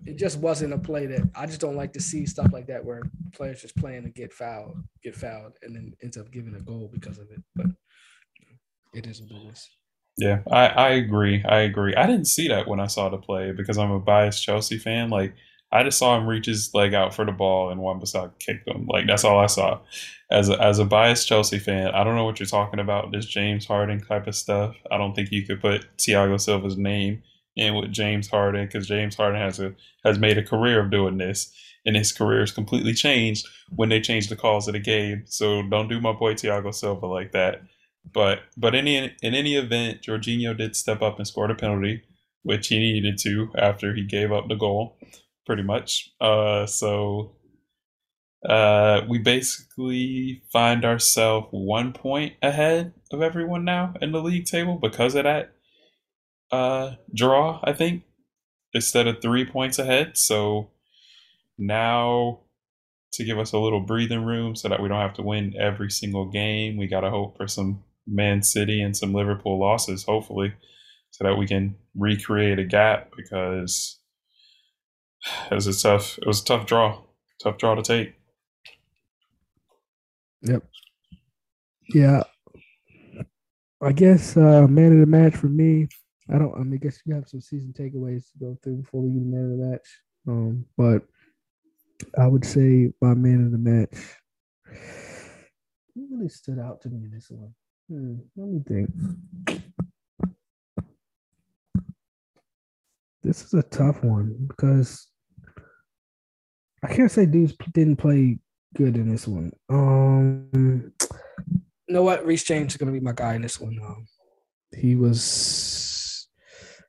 it just wasn't a play that I just don't like to see stuff like that where players just playing to get fouled, get fouled, and then ends up giving a goal because of it. But it is what it is. Yeah, I, I agree. I agree. I didn't see that when I saw the play because I'm a biased Chelsea fan. Like I just saw him reach his leg out for the ball and Wan-Bissaka kicked him. Like that's all I saw. As a, as a biased Chelsea fan, I don't know what you're talking about. This James Harden type of stuff. I don't think you could put Thiago Silva's name in with James Harden because James Harden has a has made a career of doing this, and his career is completely changed when they changed the calls of the game. So don't do my boy Thiago Silva like that. But but any in any event, Jorginho did step up and scored a penalty, which he needed to after he gave up the goal pretty much. Uh, so uh, we basically find ourselves one point ahead of everyone now in the league table because of that uh, draw, I think, instead of three points ahead. So now to give us a little breathing room so that we don't have to win every single game, we got to hope for some Man City and some Liverpool losses, hopefully, so that we can recreate a gap because it was a tough. It was a tough draw. Tough draw to take. Yep. Yeah. I guess uh, man of the match for me. I don't. I mean, I guess you have some season takeaways to go through before we get man of the match. Um, but I would say my man of the match Who really stood out to me in this one. Hmm, let me think. This is a tough one because I can't say dudes didn't play good in this one. Um, you know what? Reece James is gonna be my guy in this one. Um, he was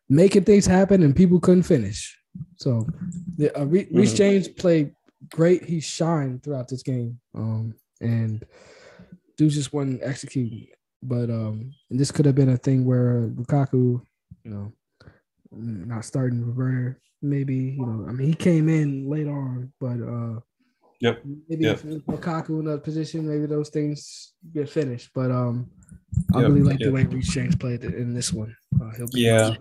making things happen, and people couldn't finish. So, the, uh, Reece mm-hmm. James played great. He shined throughout this game, um, and dudes just wasn't executing. But um, this could have been a thing where Lukaku, you know, not starting Roberto maybe you know. I mean, he came in late on, but uh, yep. Maybe yep. if Lukaku in that position, maybe those things get finished. But um, I yep. really like yep. the way Reece James played in this one. Uh, yeah.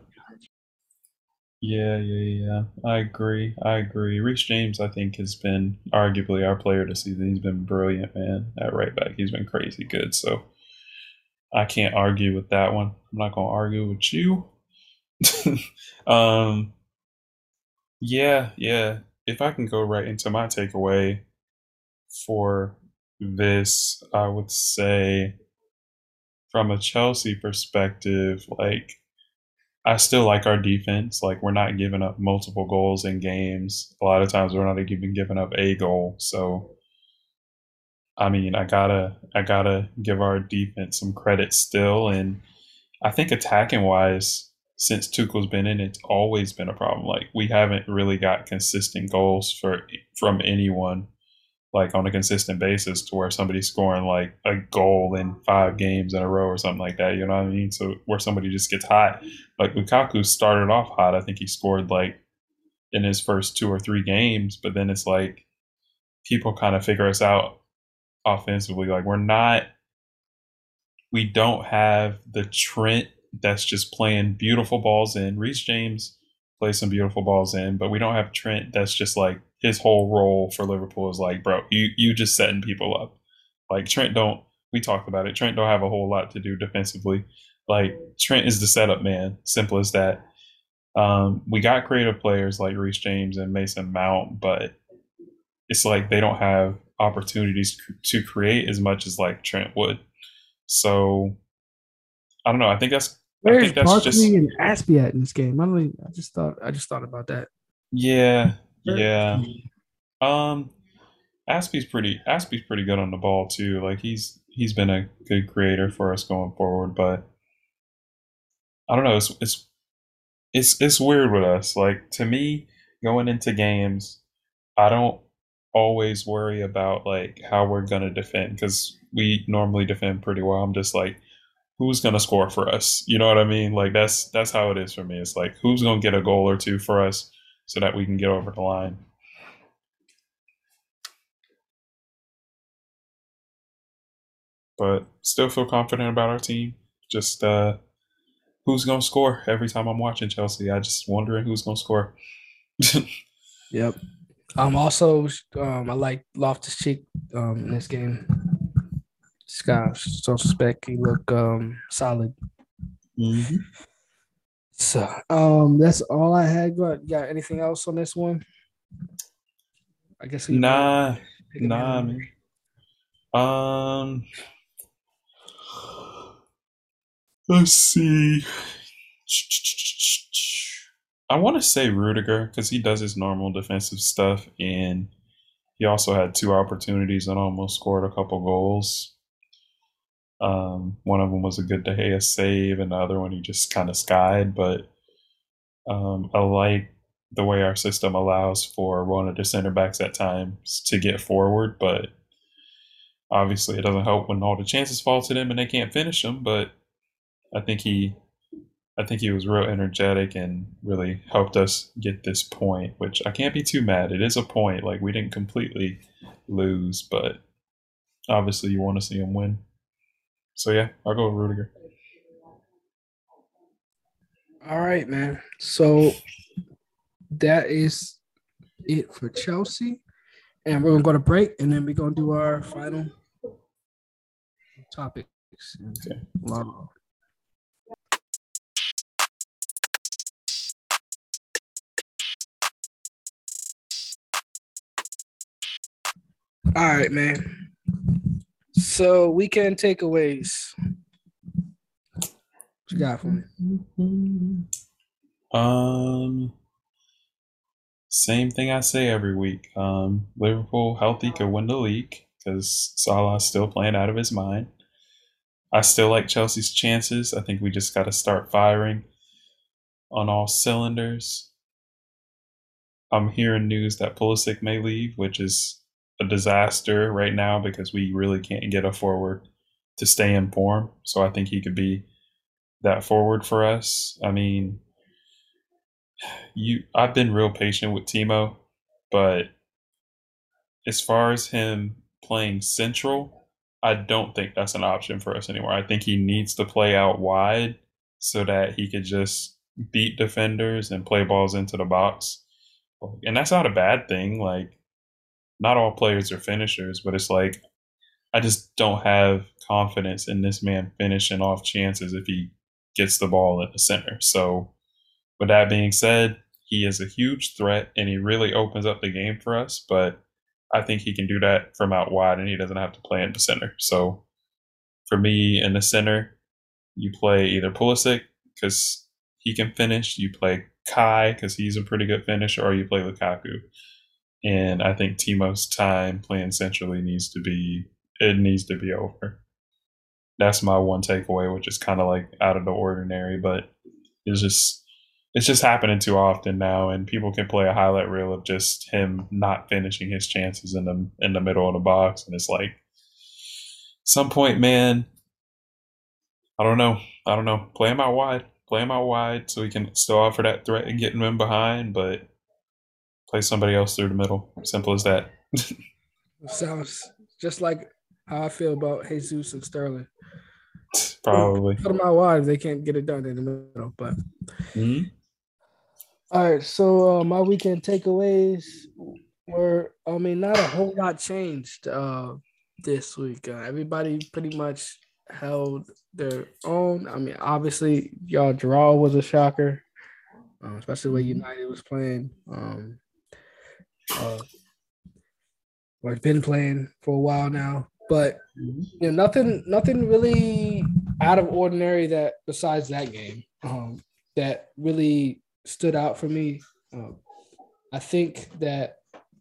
Yeah, yeah, yeah. I agree. I agree. Reece James, I think, has been arguably our player this season. He's been brilliant, man, at right back. He's been crazy good. So I can't argue with that one. I'm not to argue with you. (laughs) um, yeah, yeah. If I can go right into my takeaway for this, I would say from a Chelsea perspective, like I still like our defense. Like we're not giving up multiple goals in games. A lot of times we're not even giving up a goal. So I mean, I gotta I gotta give our defense some credit still. And I think attacking wise, since Tuchel's been in, it's always been a problem. Like we haven't really got consistent goals for from anyone like on a consistent basis to where somebody's scoring like a goal in five games in a row or something like that. You know what I mean? So where somebody just gets hot. Like Lukaku started off hot. I think he scored like in his first two or three games, but then it's like people kind of figure us out offensively. Like we're not we don't have the Trent that's just playing beautiful balls in. Reece James plays some beautiful balls in, but we don't have Trent that's just like his whole role for Liverpool is like, bro, you you just setting people up. Like Trent don't. We talked about it. Trent don't have a whole lot to do defensively. Like Trent is the setup man. Simple as that. Um, we got creative players like Reece James and Mason Mount, but it's like they don't have opportunities to create as much as like Trent would. So I don't know. I think that's Where's I think that's Barkley just and Azpi at in this game? I don't. Even, I just thought. I just thought about that. yeah, yeah. Um, Azpi's pretty. Azpi's pretty good on the ball too. Like he's he's been a good creator for us going forward. But I don't know. It's it's it's it's weird with us. Like to me, going into games, I don't always worry about like how we're gonna defend because we normally defend pretty well. I'm just like, who's gonna score for us? You know what I mean? Like that's that's how it is for me. It's like who's gonna get a goal or two for us so that we can get over the line. But still feel confident about our team. Just uh who's gonna score every time I'm watching Chelsea. I just wondering who's gonna score. (laughs) Yep. Um. Also, um, I like Loftus Cheek um in this game. Got so suspect he look um solid. Mhm. So um, that's all I had. Got got anything else on this one? I guess we Nah, nah, man. man. Um, let's see. I want to say Rudiger because he does his normal defensive stuff, and he also had two opportunities and almost scored a couple goals. Um, one of them was a good De Gea save, and the other one he just kind of skied. But um, I like the way our system allows for one of the center backs at times to get forward, but obviously it doesn't help when all the chances fall to them and they can't finish them. But I think he, I think he was real energetic and really helped us get this point, which I can't be too mad. It is a point. Like we didn't completely lose, but obviously you want to see him win. So yeah, I'll go with Rudiger. All right, man. So that is it for Chelsea, and we're gonna go to break, and then we're gonna do our final topics. Okay. Wow. All right, man. So weekend takeaways. What you got for me? Um, same thing I say every week. Um, Liverpool healthy could win the league because Salah's still playing out of his mind. I still like Chelsea's chances. I think we just got to start firing on all cylinders. I'm hearing news that Pulisic may leave, which is a disaster right now because we really can't get a forward to stay in form. So I think he could be that forward for us. I mean, you I've been real patient with Timo, but as far as him playing central, I don't think that's an option for us anymore. I think he needs to play out wide so that he could just beat defenders and play balls into the box. And that's not a bad thing. Like not all players are finishers, but it's like I just don't have confidence in this man finishing off chances if he gets the ball at the center. So with that being said, he is a huge threat and he really opens up the game for us. But I think he can do that from out wide and he doesn't have to play in the center. So for me in the center, you play either Pulisic because he can finish, you play Kai because he's a pretty good finisher, or you play Lukaku. And I think Timo's time playing centrally needs to be it needs to be over. That's my one takeaway, which is kind of like out of the ordinary, but it's just it's just happening too often now, and people can play a highlight reel of just him not finishing his chances in the in the middle of the box, and it's like some point, man. I don't know. I don't know. Play him out wide. Play him out wide so he can still offer that threat and get him in behind, but play somebody else through the middle. Simple as that. Sounds just like how I feel about Jesus and Sterling. (laughs) Probably. Put them out wide. They can't get it done in the middle. But mm-hmm. All right. So uh, my weekend takeaways were, I mean, not a whole lot changed uh, this week. Uh, everybody pretty much held their own. I mean, obviously, y'all draw was a shocker, uh, especially the way mm-hmm. United was playing. Um, uh, or been playing for a while now. But you know, nothing, nothing really out of ordinary that besides that game um, that really stood out for me. Um, I think that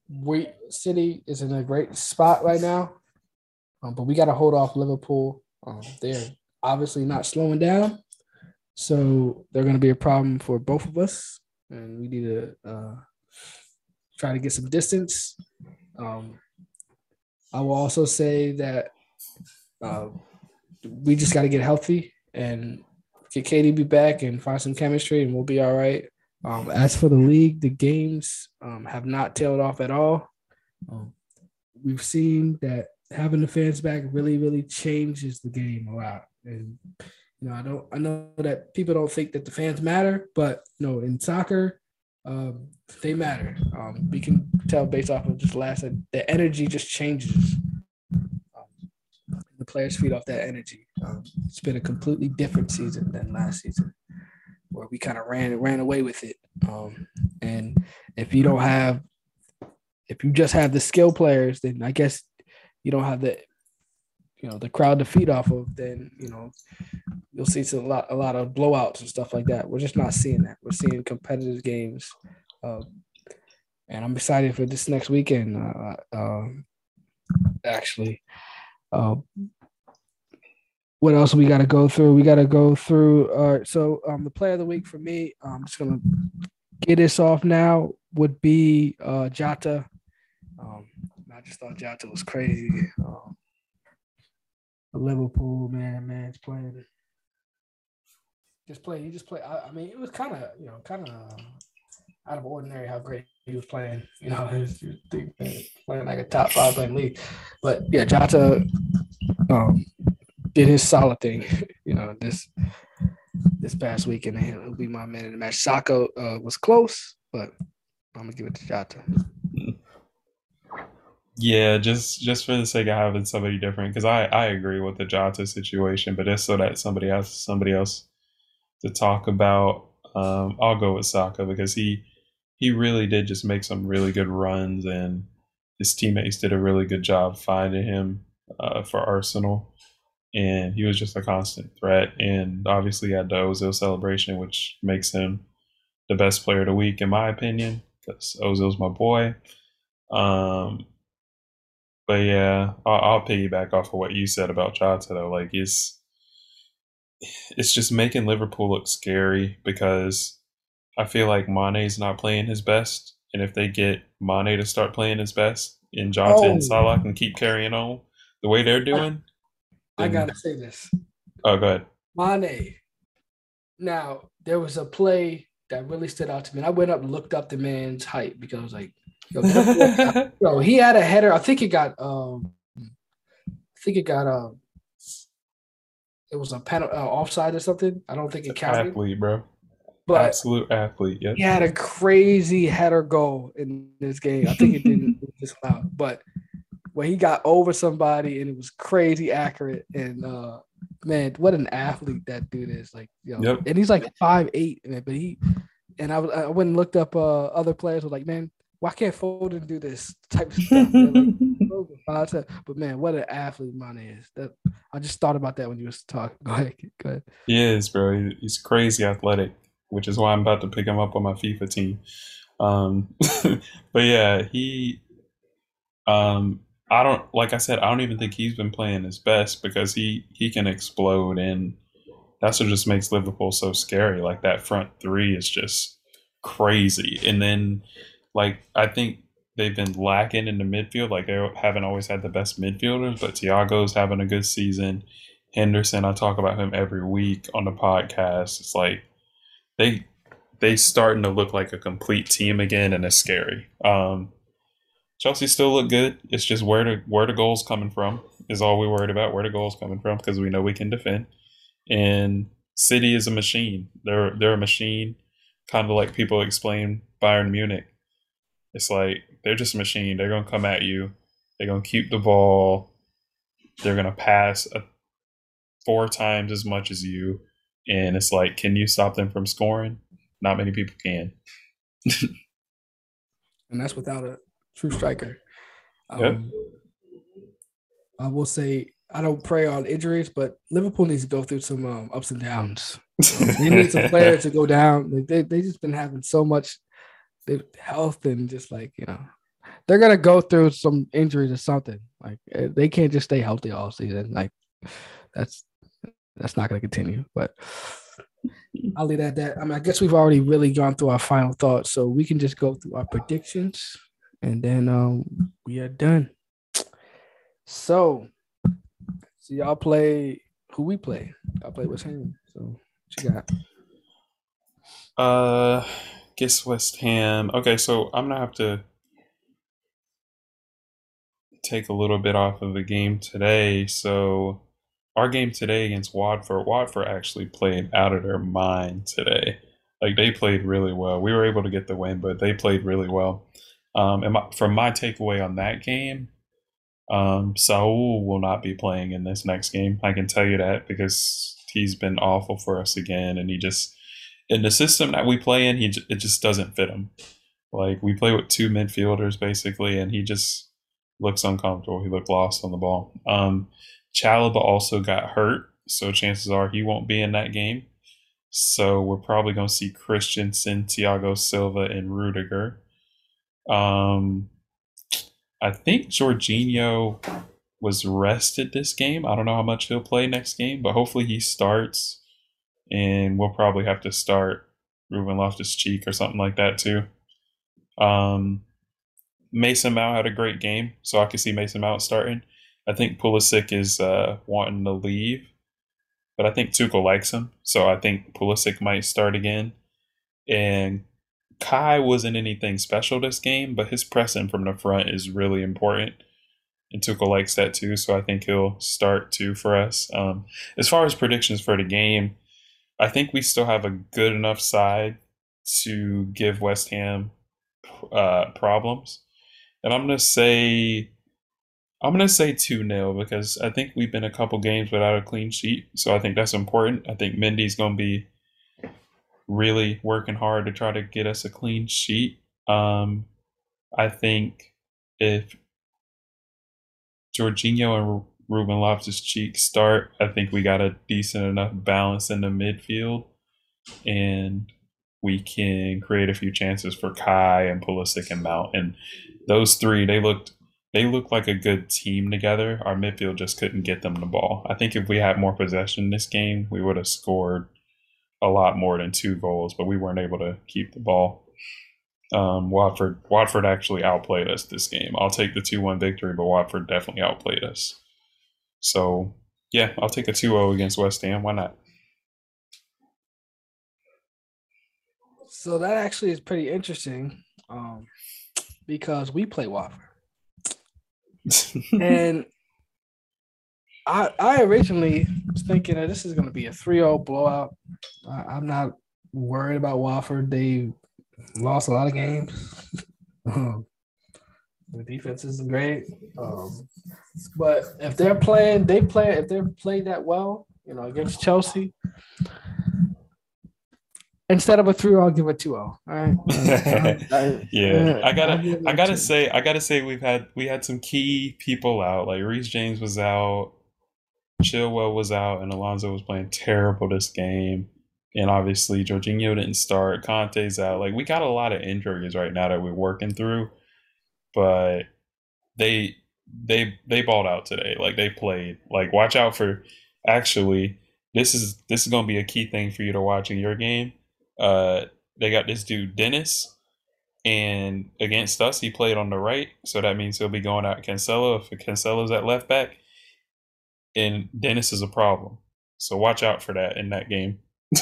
we City is in a great spot right now, um, but we got to hold off Liverpool. Um, they're obviously not slowing down, so they're going to be a problem for both of us, and we need to uh, try to get some distance. Um, I will also say that uh, we just got to get healthy and get KDB back and find some chemistry, and we'll be all right. Um, as for the league, the games um, have not tailed off at all. Um, we've seen that having the fans back really, really changes the game a lot. And you know, I don't, I know that people don't think that the fans matter, but you know, in soccer, um, they matter. Um, we can tell based off of just last the energy just changes. Um, the players feed off that energy. Um, it's been a completely different season than last season, where we kind of ran ran away with it. Um, and if you don't have, if you just have the skill players, then I guess you don't have the, you know, the crowd to feed off of. Then you know, you'll see a lot a lot of blowouts and stuff like that. We're just not seeing that. We're seeing competitive games, uh, and I'm excited for this next weekend. Uh, uh, actually, uh, what else we got to go through? We got to go through. Right, so um, the player of the week for me, I'm just gonna get this off now. Would be uh, Jota. Um, I just thought Jota was crazy. Um, Liverpool man, man, it's playing just play. He just play. I, I mean, it was kind of you know kind of out of ordinary how great he was playing. You know, (laughs) he was, playing like a top five playing league. But yeah, Jota um, did his solid thing. (laughs) You know, this this past weekend, he'll be my man in the match. Saka uh, was close, but I'm gonna give it to Jota. Yeah, just just for the sake of having somebody different, because I I agree with the Jota situation, but just so that somebody else somebody else to talk about. Um, I'll go with Saka because he he really did just make some really good runs, and his teammates did a really good job finding him uh, for Arsenal. And he was just a constant threat. And obviously, had the Ozil celebration, which makes him the best player of the week, in my opinion, because Ozil's my boy. Um, but yeah, I'll, I'll piggyback off of what you said about Jota, though. Like, he's it's just making Liverpool look scary because I feel like Mane's not playing his best, and if they get Mane to start playing his best, and Jota oh. and Salah can keep carrying on the way they're doing, I, I gotta say this. Oh, go ahead. Mane. Now there was a play that really stood out to me. And I went up and looked up the man's height because I was like, yo, yo, he had a header. I think it got um I think it got um it was a penalty uh, offside or something. I don't think it counted. Athlete, bro. But Absolute athlete. Yeah. He had a crazy header goal in this game. I think it didn't (laughs) disallowed, but when he got over somebody and it was crazy accurate and uh man, what an athlete that dude is. Like, know, yep. and he's like five eight, man, but he and I, I went and looked up uh other players was like, man, why can't Foden do this type of stuff? like, (laughs) But man, what an athlete Mane is. That I just thought about that when you was talking. (laughs) Go ahead. Go ahead. He is, bro. He's crazy athletic, which is why I'm about to pick him up on my FIFA team. Um, (laughs) but yeah, he. Um, I don't like I said. I don't even think he's been playing his best because he he can explode, and that's what just makes Liverpool so scary. Like that front three is just crazy, and then like I think they've been lacking in the midfield. Like they haven't always had the best midfielders, but Thiago's having a good season. Henderson, I talk about him every week on the podcast. It's like they they starting to look like a complete team again, and it's scary. Um, Chelsea still look good. It's just where the where the goals coming from is all we worried about. Where the goals coming from because we know we can defend. And City is a machine. They're they're a machine, kind of like people explain Bayern Munich. It's like they're just a machine. They're gonna come at you. They're gonna keep the ball. They're gonna pass a, four times as much as you, and it's like, can you stop them from scoring? Not many people can. (laughs) and that's without a true striker. Um, yep. I will say I don't pray on injuries, but Liverpool needs to go through some um, ups and downs. They need some (laughs) players to go down. They, they they just been having so much health and just like you know they're gonna go through some injuries or something. Like eh, they can't just stay healthy all season. Like that's that's not gonna continue. But (laughs) I'll leave that at that. I mean, I guess we've already really gone through our final thoughts, so we can just go through our predictions and then um we are done. So, so y'all play who we play. I play West Ham. So what you got? Uh guess West Ham. Okay, so I'm gonna have to take a little bit off of the game today. So our game today against Watford, Watford actually played out of their mind today. Like they played really well. We were able to get the win, but they played really well. Um, and my, from my takeaway on that game, um, Saul will not be playing in this next game. I can tell you that because he's been awful for us again, and he just in the system that we play in, he it just doesn't fit him. Like we play with two midfielders basically, and he just looks uncomfortable. He looked lost on the ball. Um, Chalobah also got hurt, so chances are he won't be in that game. So we're probably going to see Christensen, Thiago Silva, and Rudiger. Um, I think Jorginho was rested this game. I don't know how much he'll play next game, but hopefully he starts. And we'll probably have to start Ruben Loftus Cheek or something like that too. Um, Mason Mount had a great game, so I can see Mason Mount starting. I think Pulisic is uh, wanting to leave, but I think Tuchel likes him, so I think Pulisic might start again. And Kai wasn't anything special this game, but his pressing from the front is really important. And Tuchel likes that too, so I think he'll start too for us. Um, as far as predictions for the game, I think we still have a good enough side to give West Ham uh, problems. And I'm gonna say I'm gonna say 2 0 because I think we've been a couple games without a clean sheet. So I think that's important. I think Mendy's gonna be really working hard to try to get us a clean sheet. Um, I think if Jorginho and Ruben Loftus Cheek start, I think we got a decent enough balance in the midfield, and we can create a few chances for Kai and Pulisic and Mount. And those three, they looked they looked like a good team together. Our midfield just couldn't get them the ball. I think if we had more possession in this game, we would have scored a lot more than two goals, but we weren't able to keep the ball. Um, Watford Watford actually outplayed us this game. I'll take the two one victory, but Watford definitely outplayed us. So yeah, I'll take a 2-0 against West Ham. Why not? So that actually is pretty interesting, um, because we play Watford, (laughs) and I I originally was thinking that this is going to be a 3-0 blowout. I, am not worried about Watford. They lost a lot of games. (laughs) um, the defense isn't great, um, but if they're playing, they play. If they're playing that well, you know, against Chelsea, instead of a three, I'll give a two zero. All right. (laughs) yeah, I gotta, I gotta say, I gotta say, we've had we had some key people out. Like Reece James was out, Chilwell was out, and Alonso was playing terrible this game. And obviously, Jorginho didn't start. Kanté's out. Like we got a lot of injuries right now that we're working through, but they they they balled out today. Like they played. Like watch out for. Actually, this is this is gonna be a key thing for you to watch in your game uh, they got this dude Dennis, and against us he played on the right, so that means he'll be going out Cancelo if Cancelo's at left back, and Dennis is a problem. So watch out for that in that game.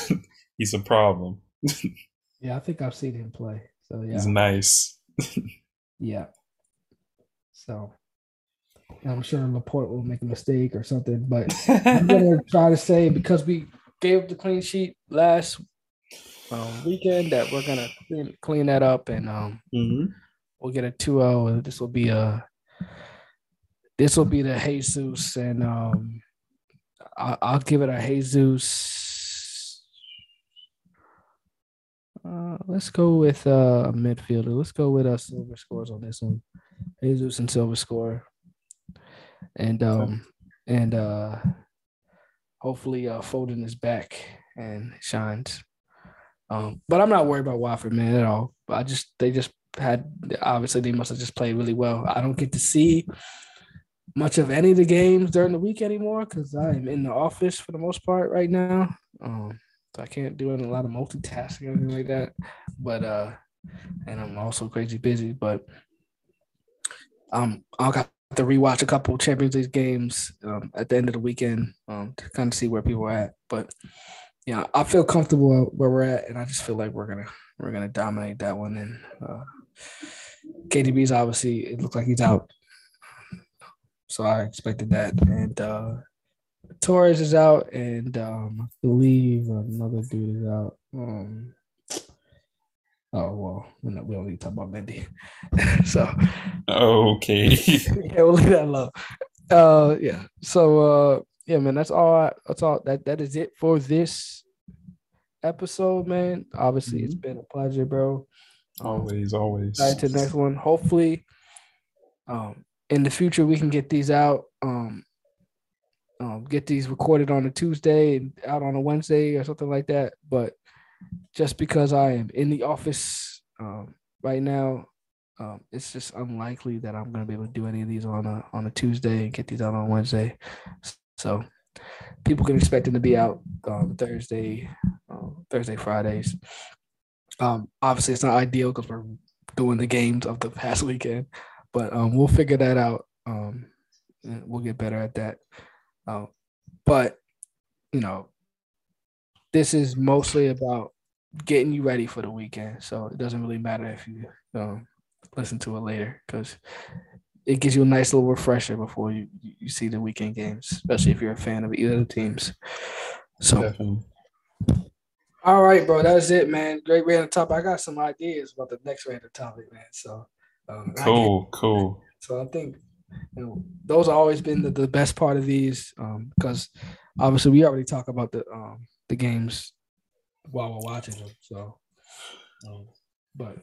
(laughs) He's a problem. (laughs) yeah, I think I've seen him play. So yeah, he's nice. (laughs) yeah. So I'm sure Laporte will make a mistake or something, but (laughs) I'm gonna try to say because we gave the clean sheet last um, weekend that we're gonna clean, clean that up and um, mm-hmm. we'll get a 2-0. This will be a this will be the Jesus and um, I'll, I'll give it a Jesus. Uh, let's go with uh, a midfielder. Let's go with a uh, Silva scores on this one. Jesus and Silva score, and um, and uh, hopefully uh, Foden is back and shines. Um, but I'm not worried about Watford, man, at all. I just they just had obviously they must have just played really well. I don't get to see much of any of the games during the week anymore because I'm in the office for the most part right now. Um, so I can't do a lot of multitasking or anything like that. But uh, and I'm also crazy busy. But um, I'll got to rewatch a couple Champions League games um, at the end of the weekend um, to kind of see where people are at. But yeah, I feel comfortable where we're at, and I just feel like we're gonna we're gonna dominate that one. And uh, KDB's obviously it looks like he's out, so I expected that. And uh, Torres is out, and um, I believe another dude is out. Um, oh well, we don't, we don't need to talk about Mendy. (laughs) so okay, (laughs) yeah, we'll leave that alone. Uh, yeah. So uh, yeah, man, that's all. I, that's all. That that is it for this episode, man. Obviously, mm-hmm. it's been a pleasure, bro. Um, always, always. Excited to the next one. Hopefully, um, in the future we can get these out. Um, um, get these recorded on a Tuesday and out on a Wednesday or something like that. But just because I am in the office um, right now, um, it's just unlikely that I'm going to be able to do any of these on a on a Tuesday and get these out on Wednesday. So people can expect them to be out um, Thursday, um, Thursday, Fridays. Um, obviously, it's not ideal because we're doing the games of the (laughs) past weekend, but um, we'll figure that out. We'll get better at that. Uh, but you know, this is mostly about getting you ready for the weekend. So it doesn't really matter if you um, listen to it later because it gives you a nice little refresher before you you see the weekend games, especially if you're a fan of either of the teams. So, Definitely. all right, bro, that's it, man. Great random topic. I got some ideas about the next random topic, man. So, um, cool, cool. So I think you know those have always been the, the best part of these um, because obviously we already talk about the um, the games while we're watching them. So, um, but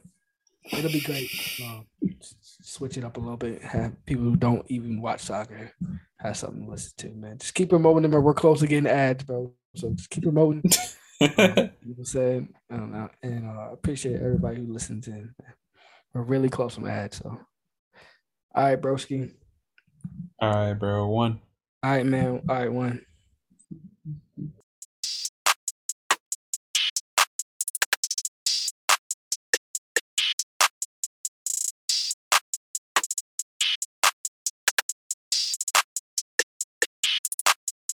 it'll be great. Um, switch it up a little bit. Have people who don't even watch soccer have something to listen to, man. Just keep promoting them. We're close to getting ads, bro. So just keep promoting. (laughs) um, people said, I don't know, and uh, I uh, appreciate everybody who listens in. We're really close from ads, so. All right, broski. All right, bro. One. All right, man. All right, one.